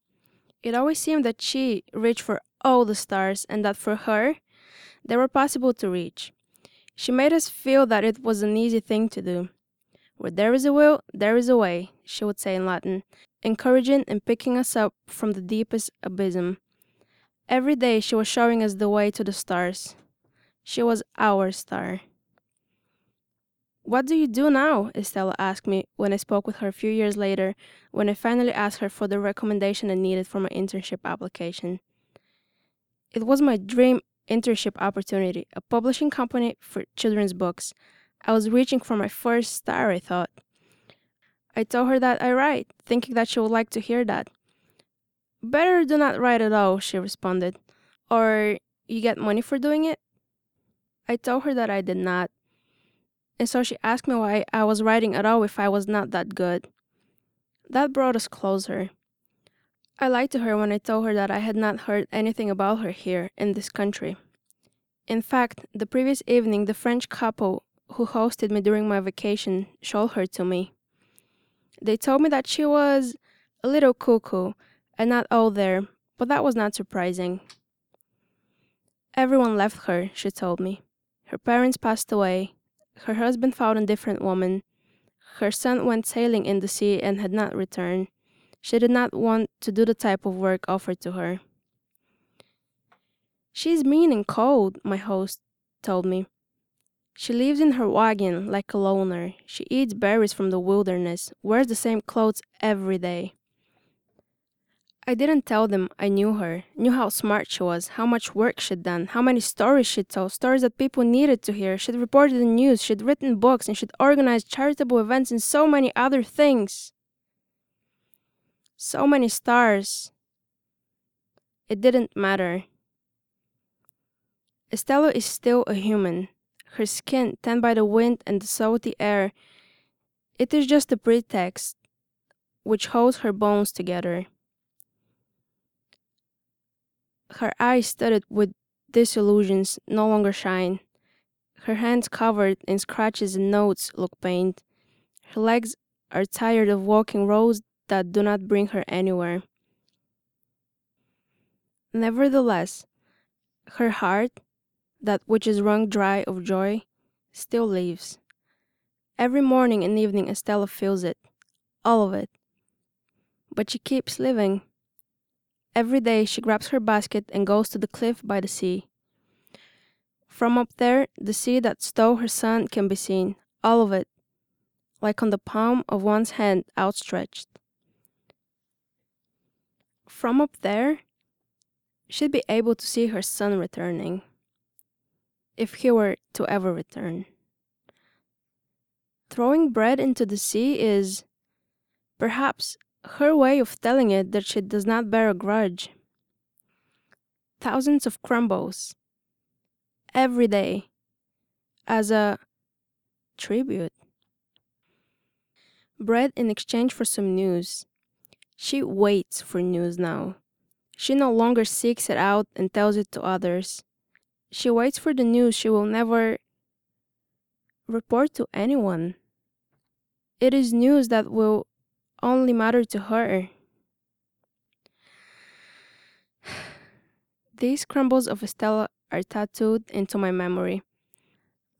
Speaker 7: It always seemed that she reached for all the stars and that for her, they were possible to reach. She made us feel that it was an easy thing to do. Where there is a will, there is a way, she would say in Latin, encouraging and picking us up from the deepest abysm. Every day she was showing us the way to the stars. She was our star. What do you do now? Estella asked me when I spoke with her a few years later, when I finally asked her for the recommendation I needed for my internship application. It was my dream internship opportunity, a publishing company for children's books. I was reaching for my first star, I thought. I told her that I write, thinking that she would like to hear that. Better do not write at all, she responded. Or you get money for doing it? I told her that I did not. And so she asked me why I was writing at all if I was not that good. That brought us closer. I lied to her when I told her that I had not heard anything about her here in this country. In fact, the previous evening, the French couple who hosted me during my vacation showed her to me. They told me that she was a little cuckoo and not all there, but that was not surprising. Everyone left her, she told me. Her parents passed away, her husband found a different woman. Her son went sailing in the sea and had not returned. She did not want to do the type of work offered to her. She's mean and cold, my host told me. She lives in her wagon like a loner. She eats berries from the wilderness, wears the same clothes every day. I didn't tell them I knew her, knew how smart she was, how much work she'd done, how many stories she'd told, stories that people needed to hear. She'd reported the news, she'd written books, and she'd organized charitable events and so many other things. So many stars. It didn't matter. Estella is still a human. Her skin, tanned by the wind and the salty air, it is just a pretext which holds her bones together her eyes studded with disillusions no longer shine. Her hands covered in scratches and notes look pained. Her legs are tired of walking roads that do not bring her anywhere. Nevertheless, her heart, that which is wrung dry of joy, still lives. Every morning and evening Estella feels it, all of it. But she keeps living. Every day she grabs her basket and goes to the cliff by the sea. From up there, the sea that stole her son can be seen, all of it, like on the palm of one's hand outstretched. From up there, she'd be able to see her son returning. If he were to ever return. Throwing bread into the sea is, perhaps, her way of telling it that she does not bear a grudge. Thousands of crumbles, every day, as a tribute. Bread in exchange for some news. She waits for news now. She no longer seeks it out and tells it to others. She waits for the news she will never report to anyone. It is news that will only matter to her. These crumbles of Estella are tattooed into my memory,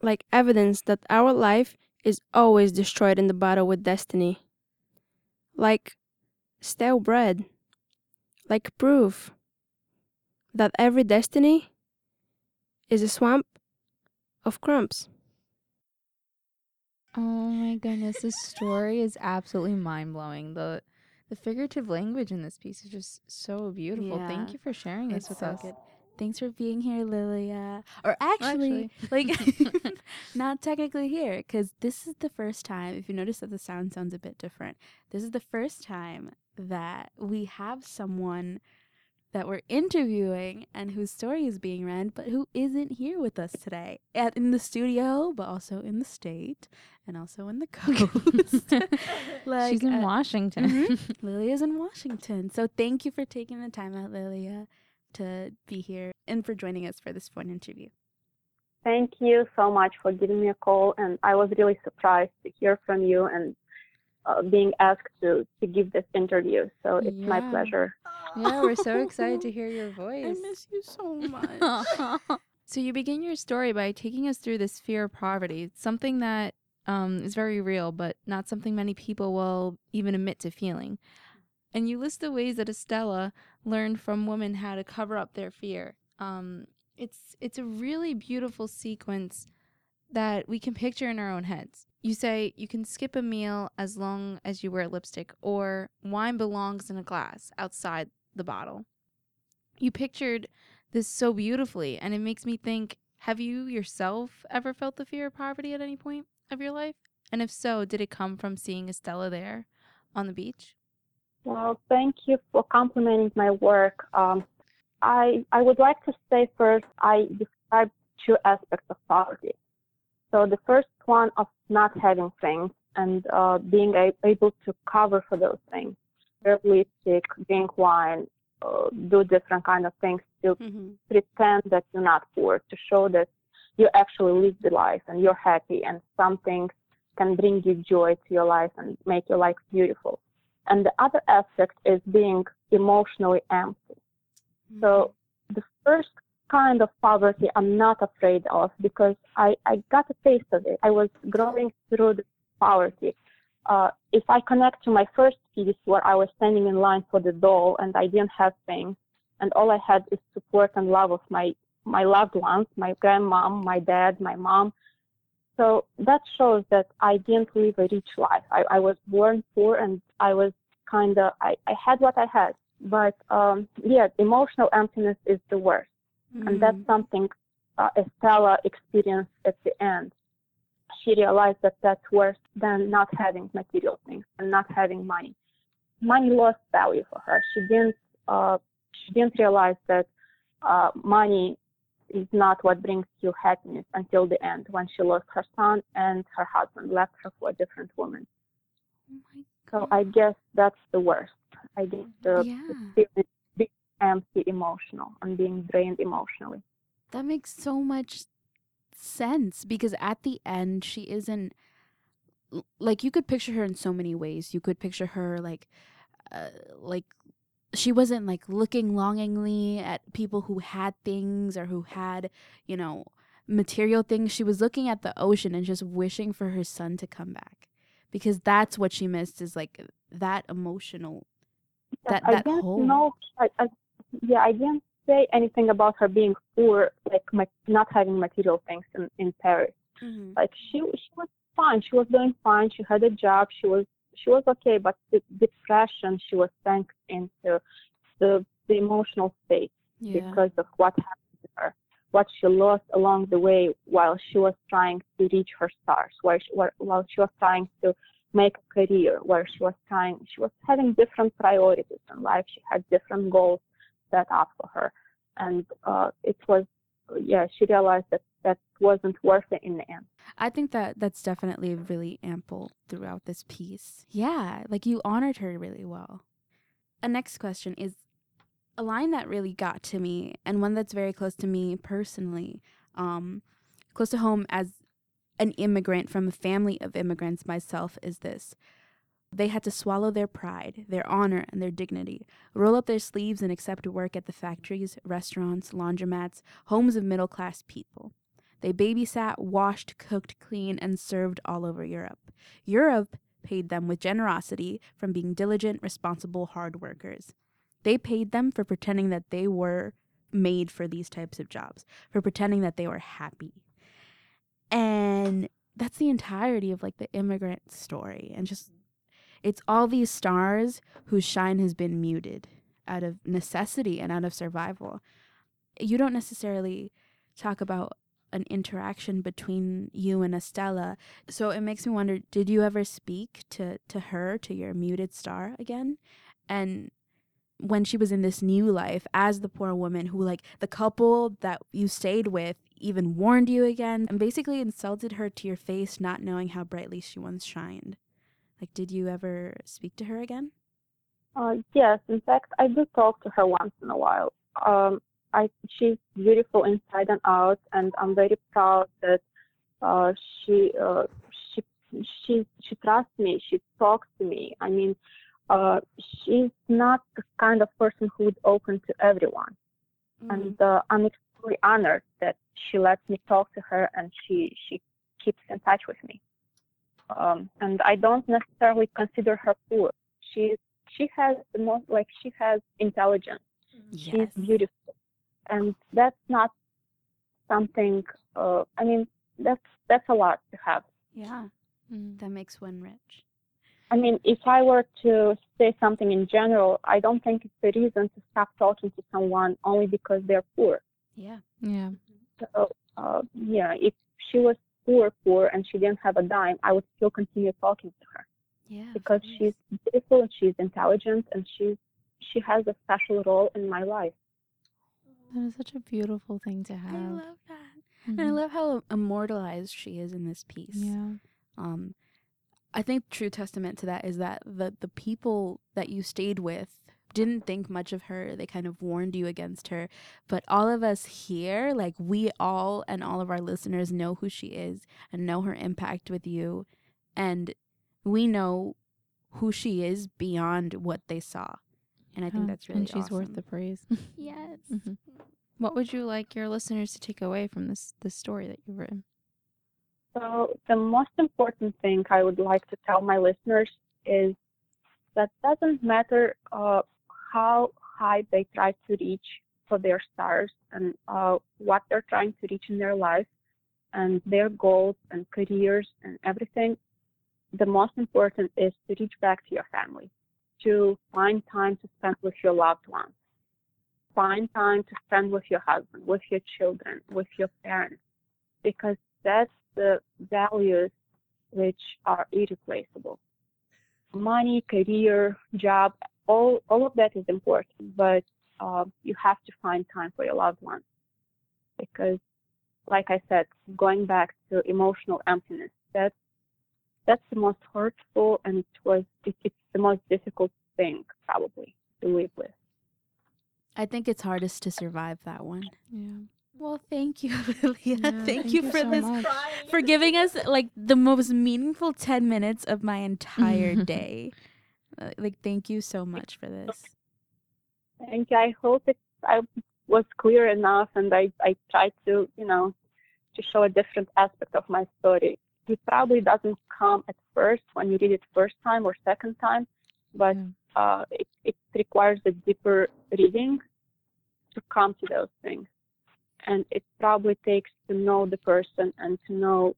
Speaker 7: like evidence that our life is always destroyed in the battle with destiny. Like stale bread, like proof that every destiny is a swamp of crumbs.
Speaker 4: Oh my goodness, this story is absolutely mind blowing. The the figurative language in this piece is just so beautiful.
Speaker 8: Yeah.
Speaker 4: Thank you for sharing this
Speaker 8: It's
Speaker 4: with
Speaker 8: so
Speaker 4: us.
Speaker 8: good. Thanks for being here, Lilia. Or oh, actually, like, not technically here, because this is the first time, if you notice that the sound sounds a bit different, this is the first time that we have someone that we're interviewing and whose story is being read, but who isn't here with us today at, in the studio, but also in the state and also in the coast. like,
Speaker 4: She's in
Speaker 8: uh,
Speaker 4: Washington.
Speaker 8: mhm. Lilia's in Washington. So thank you for taking the time out, Lilia, to be here and for joining us for this fun interview.
Speaker 9: Thank you so much for giving me a call, and I was really surprised to hear from you and uh, being asked to to give this interview. So it's my pleasure.
Speaker 4: yeah, we're so excited to hear your voice.
Speaker 8: I miss you so much. so you begin your story by taking us through this fear of poverty, something that um, is very real, but not something many people will even admit to feeling. And you list the ways that Estella learned from women how to cover up their fear. Um, it's it's a really beautiful sequence that we can picture in our own heads. You say you can skip a meal as long as you wear lipstick, or wine belongs in a glass outside the bottle. You pictured this so beautifully, and it makes me think have you yourself ever felt the fear of poverty at any point of your life? And if so, did it come from seeing Estella there on the beach?
Speaker 9: Well, thank you for complimenting my work. Um, I I would like to say first I described two aspects of poverty. So the first one of not having things and uh, being able to cover for those things, wear lipstick, drink wine, uh, do different kind of things to pretend that you're not poor, to show that you actually live the life and you're happy and something can bring you joy to your life and make your life beautiful. And the other aspect is being emotionally empty. So the first kind of poverty I'm not afraid of because I, I got a taste of it. I was growing through the poverty. Uh, if I connect to my first piece where I was standing in line for the doll and I didn't have things and all I had is support and love of my, my loved ones, my grandmom, my dad, my mom. So that shows that I didn't live a rich life. I, I was born poor and I was kind of, I, I had what I had. But um, yeah, emotional emptiness is the worst and that's something uh, Estella experienced at the end. She realized that that's worse than not having material things and not having money. Money lost value for her. She didn't. Uh, she didn't realize that uh, money is not what brings you happiness until the end, when she lost her son and her husband left her for a different woman. So I guess that's the worst. I guess the,
Speaker 8: yeah,
Speaker 9: being empty emotional and being drained emotionally.
Speaker 8: that makes so much sense because at the end she isn't like you could picture her in so many ways. You could picture her like uh, like she wasn't like looking longingly at people who had things or who had, you know, material things. She was looking at the ocean and just wishing for her son to come back. Because that's what she missed is like that emotional that
Speaker 9: I
Speaker 8: that
Speaker 9: didn't
Speaker 8: hole.
Speaker 9: know. I, I, yeah, I didn't say anything about her being poor, like ma- not having material things in, in Paris. Mm-hmm. Like she she was fine. She was doing fine. She had a job. She was she was okay. But the depression she was sank into the the emotional state because of what happened to her, what she lost along the way while she was trying to reach her stars, while she, while she was trying to make a career, where she was trying, she was having different priorities in life. She had different goals set up for her, and uh, it was, yeah, she realized that that wasn't worth it in the end.
Speaker 8: I think that that's definitely really ample throughout this piece. Yeah, like you honored her really well. A next question is a line that really got to me and one that's very close to me personally. Um, close to home as an immigrant from a family of immigrants myself is this. They had to swallow their pride, their honor, and their dignity, roll up their sleeves and accept work at the factories, restaurants, laundromats, homes of middle class people. They babysat, washed, cooked, cleaned, and served all over Europe. Europe paid them with generosity from being diligent, responsible, hard workers. They paid them for pretending that they were made for these types of jobs, for pretending that they were happy. And that's the entirety of like the immigrant story. And just, it's all these stars whose shine has been muted out of necessity and out of survival. You don't necessarily talk about an interaction between you and Estella. So it makes me wonder did you ever speak to, to her, to your muted star again? And when she was in this new life as the poor woman who, like, the couple that you stayed with even warned you again and basically insulted her to your face, not knowing how brightly she once shined. Like, did you ever speak to her again?
Speaker 9: Uh, yes, in fact, I do talk to her once in a while. Um, I she's beautiful inside and out, and I'm very proud that uh, she uh, she she she trusts me. She talks to me. I mean, uh, she's not the kind of person who would open to everyone, mm-hmm. and uh, I'm extremely honored that she lets me talk to her and she she keeps in touch with me. Um, and I don't necessarily consider her poor. She she has the most like she has intelligence. Yes. She's beautiful and that's not something. Uh, I mean, that's that's a lot to have.
Speaker 8: Yeah, mm, that makes one rich.
Speaker 9: I mean, if I were to say something in general, I don't think it's a reason to stop talking to someone only because they're poor.
Speaker 8: Yeah.
Speaker 3: Yeah.
Speaker 9: So, uh, yeah, if she was poor, poor, and she didn't have a dime, I would still continue talking to her.
Speaker 8: Yeah.
Speaker 9: Because she's beautiful and she's intelligent and she's she has a special role in my life.
Speaker 3: That is such a beautiful thing to have. I
Speaker 8: love that. Mm-hmm. And I love how immortalized she is in this piece.
Speaker 3: Yeah.
Speaker 8: Um I think true testament to that is that the the people that you stayed with didn't think much of her. They kind of warned you against her. But all of us here, like we all and all of our listeners know who she is and know her impact with you. And we know who she is beyond what they saw. And I think that's really
Speaker 3: And she's
Speaker 8: awesome.
Speaker 3: worth the praise.
Speaker 8: Yes.
Speaker 3: Mhm. What would you like your listeners to take away from this this story that you've written?
Speaker 9: So the most important thing I would like to tell my listeners is that doesn't matter uh, how high they try to reach for their stars and uh, what they're trying to reach in their life and their goals and careers and everything. The most important is to reach back to your family to find time to spend with your loved ones. Find time to spend with your husband, with your children, with your parents, because that's the values which are irreplaceable. Money, career, job, all, all of that is important, but uh, you have to find time for your loved ones. Because, like I said, going back to emotional emptiness, that's that's the most hurtful and it was it, it's the most difficult thing probably to live with.
Speaker 8: I think it's hardest to survive that one.
Speaker 3: Yeah.
Speaker 8: Well, thank you, Lilia.
Speaker 3: Yeah,
Speaker 8: thank,
Speaker 3: thank
Speaker 8: you
Speaker 3: you
Speaker 8: for
Speaker 3: so
Speaker 8: this,
Speaker 3: much.
Speaker 8: for giving us like the most meaningful ten minutes of my entire day. Like, thank you so much for this.
Speaker 9: Thank you. I hope it I was clear enough, and I I tried to you know to show a different aspect of my story. It probably doesn't come at first when you read it first time or second time, but
Speaker 3: Yeah.
Speaker 9: uh, it, it requires a deeper reading to come to those things. And it probably takes to know the person and to know,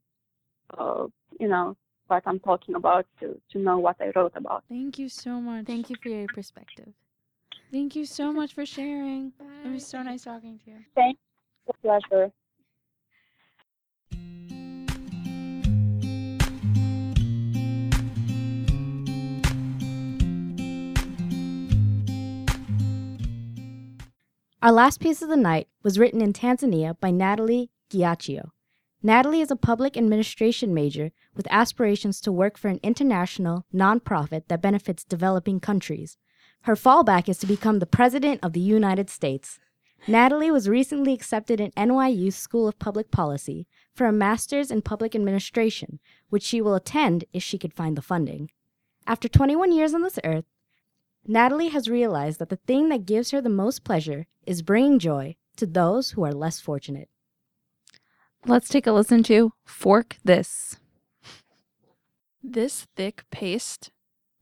Speaker 9: uh, you know, what I'm talking about, to, to know what I wrote about.
Speaker 3: Thank you so much.
Speaker 8: Thank you for your perspective.
Speaker 4: Thank you so much for sharing. It was so nice talking to you.
Speaker 9: Thank you. Pleasure.
Speaker 2: Our last piece of the night was written in Tanzania by Natalie Giacchio. Natalie is a public administration major with aspirations to work for an international nonprofit that benefits developing countries. Her fallback is to become the President of the United States. Natalie was recently accepted in NYU School of Public Policy for a master's in public administration, which she will attend if she could find the funding. After 21 years on this earth, Natalie has realized that the thing that gives her the most pleasure is bringing joy to those who are less fortunate.
Speaker 4: Let's take a listen to Fork This.
Speaker 3: This thick paste,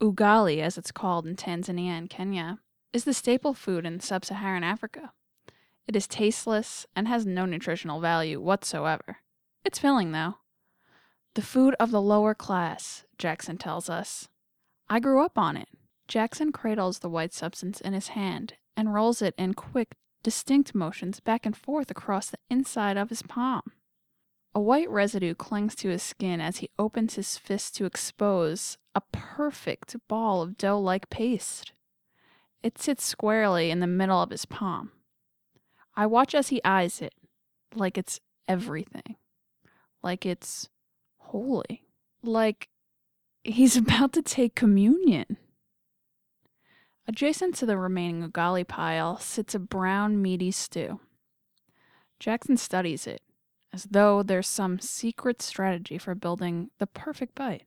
Speaker 3: ugali as it's called in Tanzania and Kenya, is the staple food in sub Saharan Africa. It is tasteless and has no nutritional value whatsoever. It's filling, though. The food of the lower class, Jackson tells us. I grew up on it. Jackson cradles the white substance in his hand and rolls it in quick, distinct motions back and forth across the inside of his palm. A white residue clings to his skin as he opens his fist to expose a perfect ball of dough like paste. It sits squarely in the middle of his palm. I watch as he eyes it, like it's everything, like it's holy, like he's about to take communion. Adjacent to the remaining ugali pile sits a brown, meaty stew. Jackson studies it, as though there's some secret strategy for building the perfect bite.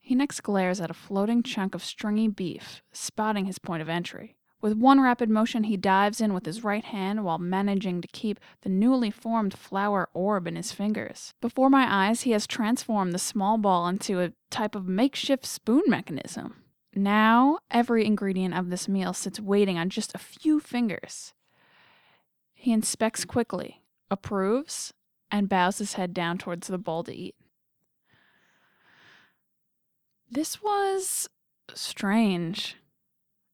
Speaker 3: He next glares at a floating chunk of stringy beef, spotting his point of entry. With one rapid motion, he dives in with his right hand while managing to keep the newly formed flour orb in his fingers. Before my eyes, he has transformed the small ball into a type of makeshift spoon mechanism. Now, every ingredient of this meal sits waiting on just a few fingers. He inspects quickly, approves, and bows his head down towards the bowl to eat. This was strange.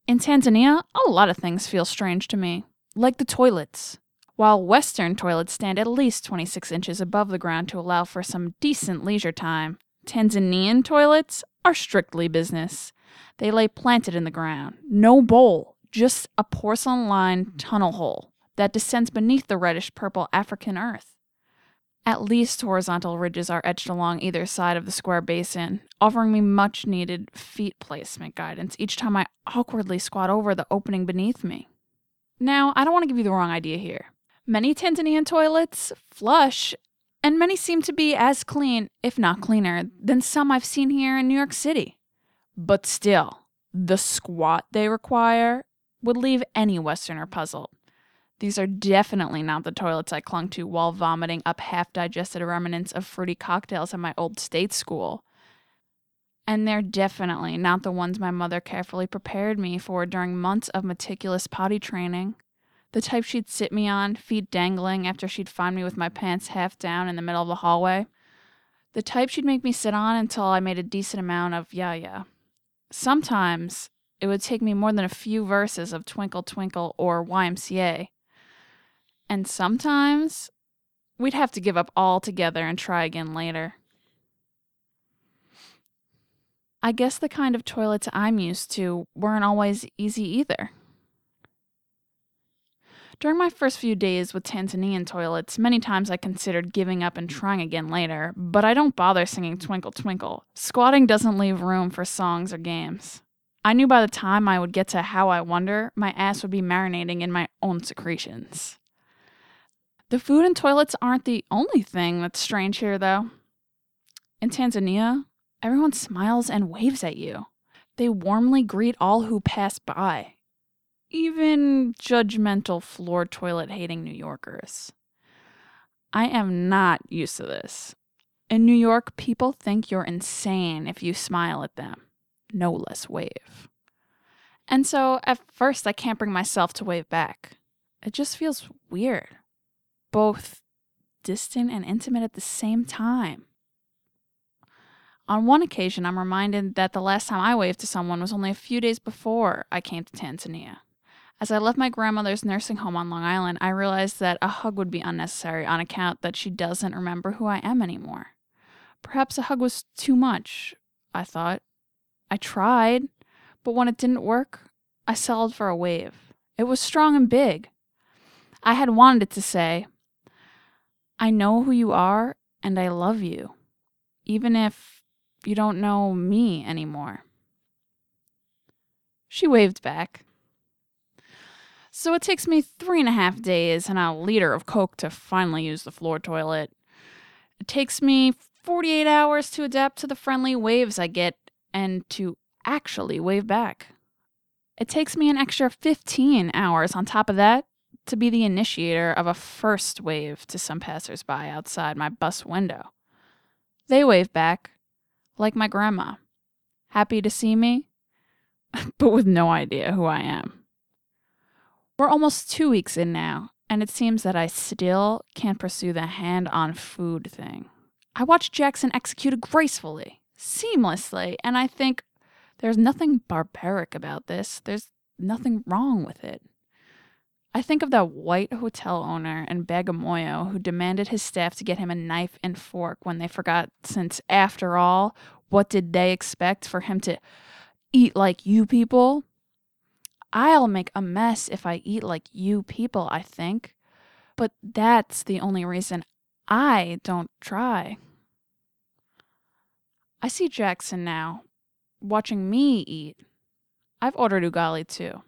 Speaker 3: In Tanzania, a lot of things feel strange to me, like the toilets. While Western toilets stand at least 26 inches above the ground to allow for some decent leisure time, Tanzanian toilets are strictly business. They lay planted in the ground, no bowl, just a porcelain lined tunnel hole that descends beneath the reddish purple African earth. At least horizontal ridges are etched along either side of the square basin, offering me much needed feet placement guidance each time I awkwardly squat over the opening beneath me. Now, I don't want to give you the wrong idea here. Many Tanzanian toilets flush, and many seem to be as clean, if not cleaner, than some I've seen here in New York City. But still, the squat they require would leave any Westerner puzzled. These are definitely not the toilets I clung to while vomiting up half digested remnants of fruity cocktails at my old state school. And they're definitely not the ones my mother carefully prepared me for during months of meticulous potty training. The type she'd sit me on, feet dangling, after she'd find me with my pants half down in the middle of the hallway. The type she'd make me sit on until I made a decent amount of yeah, yeah. Sometimes it would take me more than a few verses of Twinkle Twinkle or YMCA and sometimes we'd have to give up altogether and try again later. I guess the kind of toilets I'm used to weren't always easy either. During my first few days with Tanzanian toilets, many times I considered giving up and trying again later, but I don't bother singing Twinkle Twinkle. Squatting doesn't leave room for songs or games. I knew by the time I would get to How I Wonder, my ass would be marinating in my own secretions. The food and toilets aren't the only thing that's strange here, though. In Tanzania, everyone smiles and waves at you. They warmly greet all who pass by, even judgmental floor toilet hating New Yorkers. I am not used to this. In New York, people think you're insane if you smile at them, no less wave. And so at first, I can't bring myself to wave back. It just feels weird both distant and intimate at the same time. On one occasion, I'm reminded that the last time I waved to someone was only a few days before I came to Tanzania. As I left my grandmother's nursing home on Long Island, I realized that a hug would be unnecessary on account that she doesn't remember who I am anymore. Perhaps a hug was too much, I thought. I tried, but when it didn't work, I settled for a wave. It was strong and big. I had wanted it to say, I know who you are and I love you, even if you don't know me anymore. She waved back. So it takes me three and a half days and a liter of Coke to finally use the floor toilet. It takes me 48 hours to adapt to the friendly waves I get and to actually wave back. It takes me an extra 15 hours on top of that to be the initiator of a first wave to some passersby outside my bus window. They wave back, like my grandma, happy to see me, but with no idea who I am. We're almost two weeks in now, and it seems that I still can't pursue the hand on food thing. I watch Jackson executed gracefully, seamlessly, and I think there's nothing barbaric about this. There's nothing wrong with it. I think of that white hotel owner in Bagamoyo who demanded his staff to get him a knife and fork when they forgot, since after all, what did they expect for him to eat like you people? I'll make a mess if I eat like you people, I think. But that's the only reason I don't try. I see Jackson now, watching me eat. I've ordered ugali too.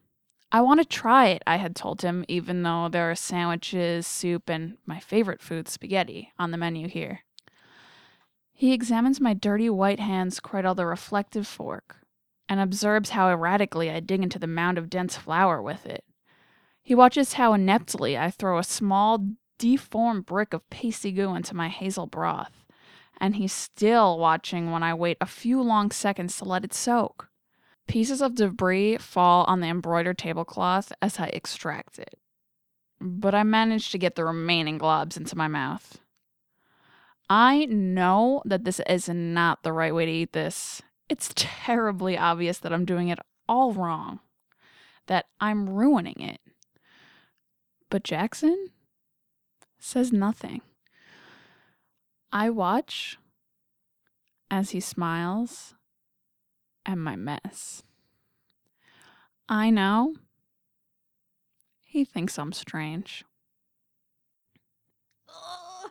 Speaker 3: I want to try it, I had told him, even though there are sandwiches, soup, and my favorite food, spaghetti, on the menu here. He examines my dirty white hands cradle the reflective fork and observes how erratically I dig into the mound of dense flour with it. He watches how ineptly I throw a small, deformed brick of pasty goo into my hazel broth, and he's still watching when I wait a few long seconds to let it soak. Pieces of debris fall on the embroidered tablecloth as I extract it, but I manage to get the remaining globs into my mouth. I know that this is not the right way to eat this. It's terribly obvious that I'm doing it all wrong, that I'm ruining it. But Jackson says nothing. I watch as he smiles at my mess. I know he thinks I'm strange.
Speaker 8: Oh,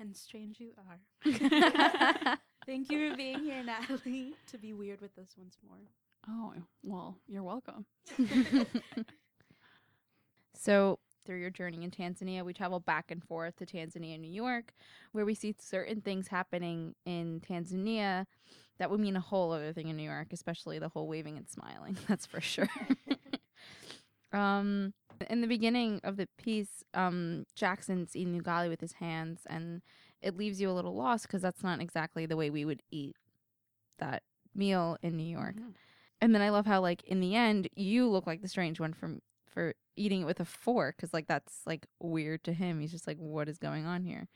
Speaker 8: and strange you are. Thank you for being here, Natalie, to be weird with us once more.
Speaker 3: Oh, well, you're welcome.
Speaker 4: So, through your journey in Tanzania, we travel back and forth to Tanzania and New York, where we see certain things happening in Tanzania that would mean a whole other thing in New York, especially the whole waving and smiling. That's for sure. um, in the beginning of the piece, um, Jackson's eating ugali with his hands, and it leaves you a little lost because that's not exactly the way we would eat that meal in New York. And then I love how, like, in the end, you look like the strange one from for eating it with a fork because like that's like weird to him he's just like what is going on here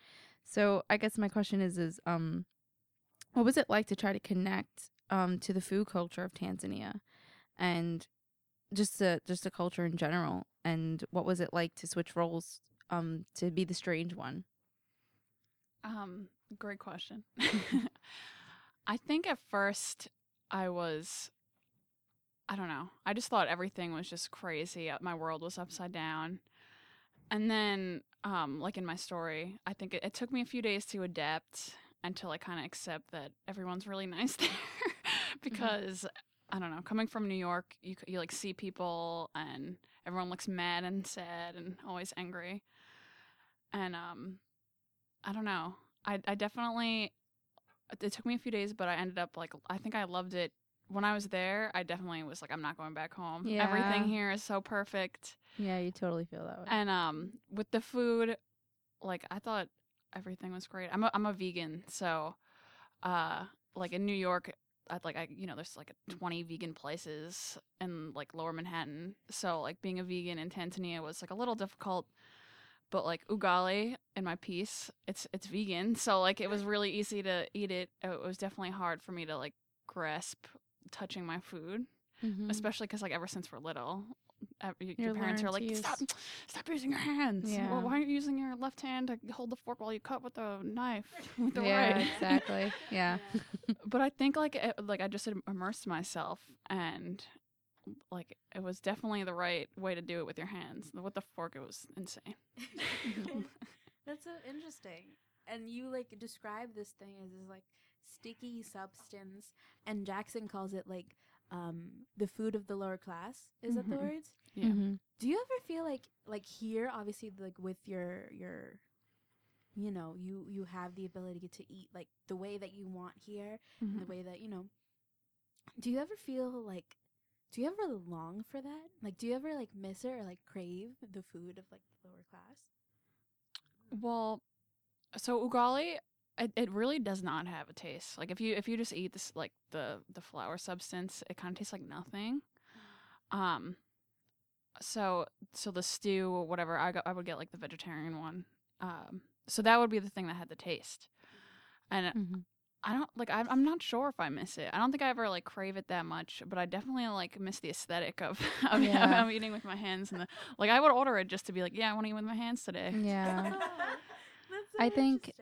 Speaker 4: so i guess my question is is um what was it like to try to connect um to the food culture of tanzania and just the just the culture in general and what was it like to switch roles um to be the strange one
Speaker 3: Um, great question. I think at first I was I don't know. I just thought everything was just crazy. uh, My world was upside down. And then um like in my story, I think it, it took me a few days to adapt and I kind of accept that everyone's really nice there because I don't know, coming from New York, you you like see people and everyone looks mad and sad and always angry. And um I don't know. I I definitely it took me a few days, but I ended up like I think I loved it when I was there. I definitely was like I'm not going back home.
Speaker 4: Yeah.
Speaker 3: Everything here is so perfect.
Speaker 4: yeah you totally feel that way
Speaker 3: And um with the food like I thought everything was great. I'm a I'm a vegan, so uh like in New York I'd like I you know there's like 20 vegan places in like lower Manhattan. So like being a vegan in Tanzania was like a little difficult, but like ugali in my piece, it's it's vegan, so like it was really easy to eat it. It was definitely hard for me to like grasp touching my food,
Speaker 4: Mhm.
Speaker 3: especially because like ever since we're little, uh, y-
Speaker 4: You
Speaker 3: your parents are like, stop,
Speaker 4: use-
Speaker 3: stop using your hands.
Speaker 4: Yeah.
Speaker 3: Well, why aren't you using your left hand to hold the fork while you cut with the knife with the
Speaker 4: yeah,
Speaker 3: right?
Speaker 4: exactly. Yeah.
Speaker 3: but I think like it, like I just immersed myself and like it was definitely the right way to do it with your hands. With the fork, it was insane.
Speaker 8: That's so interesting. And you like describe this thing as this like sticky substance, and Jackson calls it like um the food of the lower class. Is that the words?
Speaker 3: Yeah.
Speaker 4: Mhm.
Speaker 8: Do you ever feel like like here, obviously, like with your your, you know, you you have the ability to eat like the way that you want here, and the way that you know. Do you ever feel like? Do you ever long for that? Like, do you ever like miss it or like crave the food of like the lower class?
Speaker 3: Well, so ugali, it, it really does not have a taste. Like if you if you just eat this like the the flour substance, it kind of tastes like nothing. Um, so so the stew or whatever, I got I would get like the vegetarian one. Um, so that would be the thing that had the taste, and
Speaker 4: Mhm.
Speaker 3: I don't like. I'm I'm not sure if I miss it. I don't think I ever like crave it that much, but I definitely like miss the aesthetic of of,
Speaker 4: Yeah.
Speaker 3: of eating with my hands and the like. I would order it just to be like, yeah, I want to eat with my hands today.
Speaker 4: Yeah.
Speaker 8: That's
Speaker 4: I think-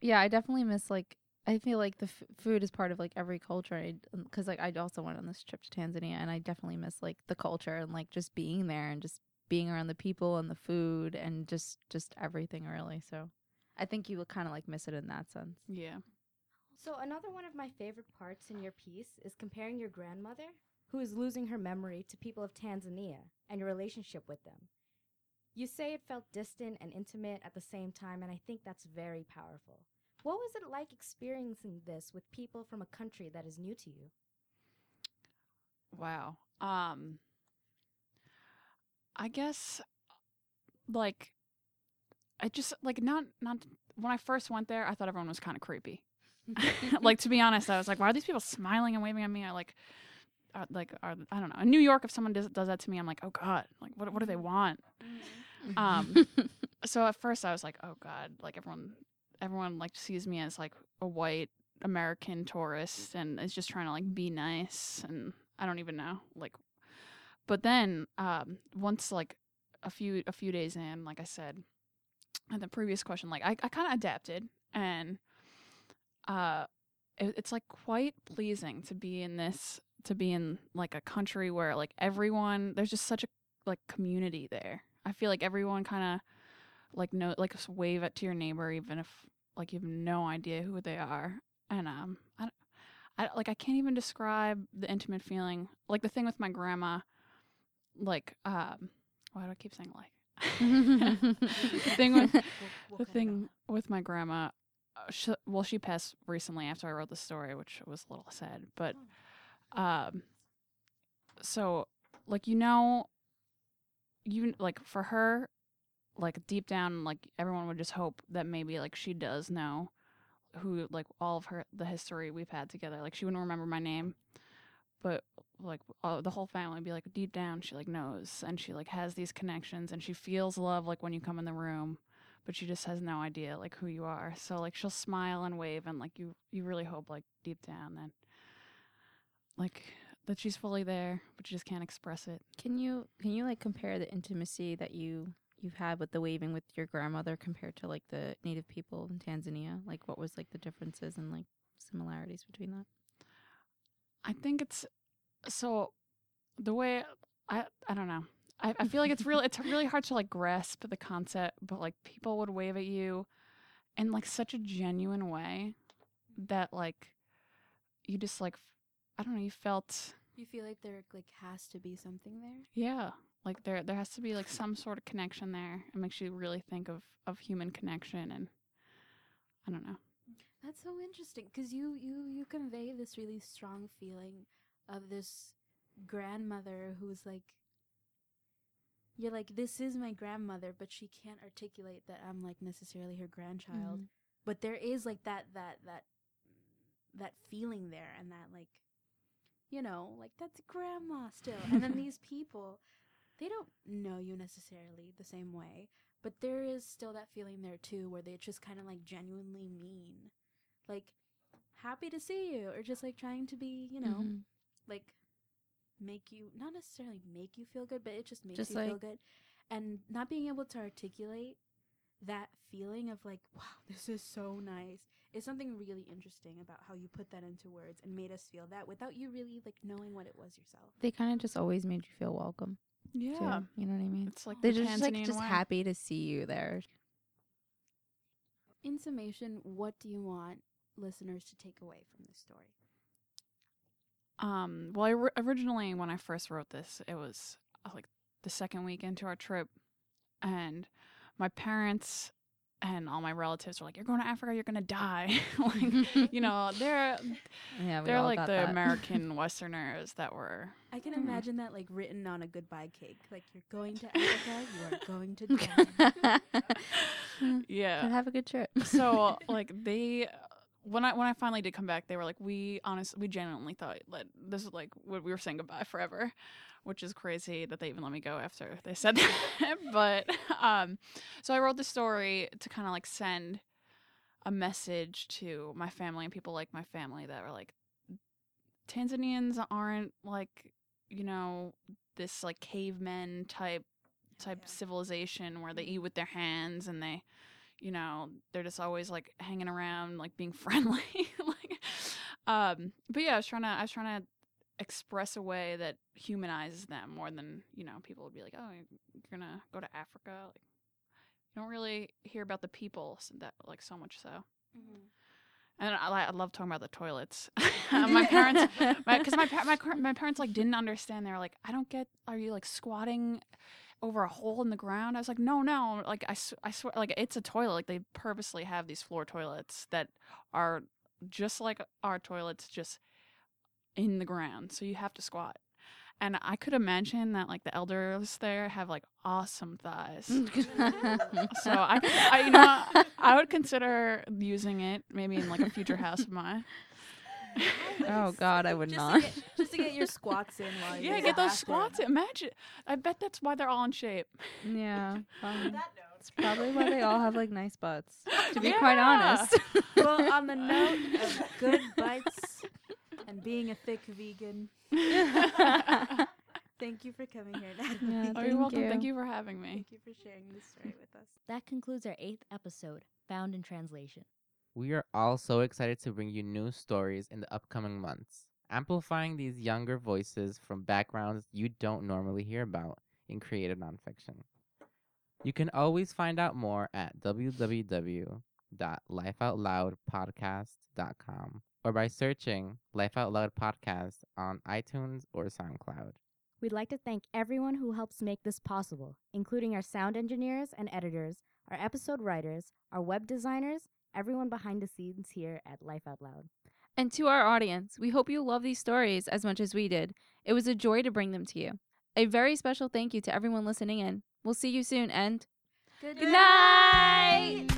Speaker 4: Yeah, I definitely miss like I feel like the f- food is part of like every culture because um, like I also went on this trip to Tanzania and I definitely miss like the culture and like just being there and just being around the people and the food and just just everything really. So I think you would kind of like miss it in that sense.
Speaker 3: Yeah.
Speaker 2: So, another one of my favorite parts in your piece is comparing your grandmother, who is losing her memory, to people of Tanzania and your relationship with them. You say it felt distant and intimate at the same time, and I think that's very powerful. What was it like experiencing this with people from a country that is new to you?
Speaker 3: Wow. Um I guess like I just like not not when I first went there, I thought everyone was kind of creepy. like to be honest, I was like, why are these people smiling and waving at me? I like are, like are, I don't know. In New York, if someone does, does that to me, I'm like, oh god, like what what do they want? Um, so at first I was like, oh god, like everyone everyone like sees me as like a white American tourist and is just trying to like be nice and I don't even know like but then um once like a few a few days in like I said and the previous question like I, I kind of adapted and uh it, it's like quite pleasing to be in this to be in like a country where like everyone there's just such a like community there. I feel like everyone kind of like no like wave it to your neighbor even if like you have no idea who they are and um I, I like I can't even describe the intimate feeling like the thing with my grandma like um why do I keep saying like? The thing with the thing with my grandma uh, sh- well she passed recently after I wrote the story which was a little sad but um so like you know you like for her like deep down like everyone would just hope that maybe like she does know who like all of her the history we've had together. Like she wouldn't remember my name but like uh, the whole family would be like deep down she like knows and she like has these connections and she feels love like when you come in the room but she just has no idea like who you are. So like she'll smile and wave and like you you really hope like deep down that like that she's fully there but you just can't express it.
Speaker 4: Can you can you like compare the intimacy that you you've had with the waving with your grandmother compared to like the native people in Tanzania? Like what was like the differences and like similarities between that?
Speaker 3: I think it's so the way I I don't know. I, I feel like it's really it's really hard to like grasp the concept, but like people would wave at you in like such a genuine way that like you just like I don't know, you felt
Speaker 8: You feel like there like has to be something there.
Speaker 3: yeah, like there there has to be like some sort of connection there. It makes you really think of of human connection and I don't know.
Speaker 8: That's so interesting because you you you convey this really strong feeling of this grandmother who's like you're like this is my grandmother but she can't articulate that I'm like necessarily her grandchild mm-hmm. but there is like that that that that feeling there and that like you know like that's grandma still and then these people they don't know you necessarily the same way but there is still that feeling there too where they just kind of like genuinely mean like happy to see you or just like trying to be you know
Speaker 10: Mhm.
Speaker 8: like make you not necessarily make you feel good but it just makes
Speaker 10: Just,
Speaker 8: you feel good and not being able to articulate that feeling of like wow this is so nice is something really interesting about how you put that into words and made us feel that without you really like knowing what it was yourself
Speaker 4: They kind of just always made you feel welcome. Too,
Speaker 3: Yeah.
Speaker 4: you know what I mean.
Speaker 3: It's like
Speaker 4: They're
Speaker 3: the
Speaker 4: just like just
Speaker 3: way.
Speaker 4: happy to see you there.
Speaker 8: in summation what do you want listeners to take away from this story
Speaker 3: Um, well, I ri- originally when I first wrote this, it was uh, like the second week into our trip, and my parents and all my relatives were like, "You're going to Africa, you're gonna die." like, you know, they're
Speaker 4: Yeah,
Speaker 3: they're like the
Speaker 4: that.
Speaker 3: American Westerners that were.
Speaker 8: I can
Speaker 3: Mhm.
Speaker 8: imagine that like written on a goodbye cake. Like you're going to Africa, you are going to die.
Speaker 3: Yeah.
Speaker 4: But have a good trip.
Speaker 3: so like they when I when I finally did come back, they were like, we honestly we genuinely thought that this is like what we were saying goodbye forever, which is crazy that they even let me go after they said that. but um, so I wrote the story to kind of like send a message to my family and people like my family that were like, Tanzanians aren't like you know this like cavemen type type civilization where they eat with their hands and they you know they're just always like hanging around like being friendly like um but yeah i was trying to i was trying to express a way that humanizes them more than you know people would be like oh you're gonna go to africa like you don't really hear about the people that like so much so mm-hmm. and I, I love talking about the toilets. my parents, because my pa- my my parents like didn't understand. They were like, "I don't get. Are you like squatting over a hole in the ground?" I was like, "No, no. Like I I swear, like it's a toilet. Like they purposely have these floor toilets that are just like our toilets, just in the ground. So you have to squat." And I could imagine that like the elders there have like awesome thighs. Mm. so I, could- I, you know, I would consider using it maybe in like a future house of mine.
Speaker 4: oh God, I would
Speaker 8: just
Speaker 4: not.
Speaker 8: To get, just to get your squats in while
Speaker 3: Yeah, get those squats. in. Imagine. I bet that's why they're all in shape.
Speaker 4: yeah, probably. Um, it's probably why they all have like nice butts. To be quite honest.
Speaker 8: well, on the note of good bites and being a thick vegan, thank you for coming here, Natalie.
Speaker 4: Yeah,
Speaker 3: Oh, you're
Speaker 4: Thank
Speaker 3: welcome. Thank
Speaker 4: you.
Speaker 3: you for having me.
Speaker 8: Thank you for sharing this story with us.
Speaker 2: That concludes our eighth episode, Found in Translation.
Speaker 1: We are all so excited to bring you new stories in the upcoming months, amplifying these younger voices from backgrounds you don't normally hear about in creative nonfiction. You can always find out more at www.lifeoutloudpodcast.com or by searching Life Out Loud Podcast on iTunes or SoundCloud.
Speaker 2: We'd like to thank everyone who helps make this possible, including our sound engineers and editors, our episode writers, our web designers, everyone behind the scenes here at Life Out Loud.
Speaker 4: And to our audience, we hope you love these stories as much as we did. It was a joy to bring them to you. A very special thank you to everyone listening in. We'll see you soon and
Speaker 8: Good,
Speaker 4: good night.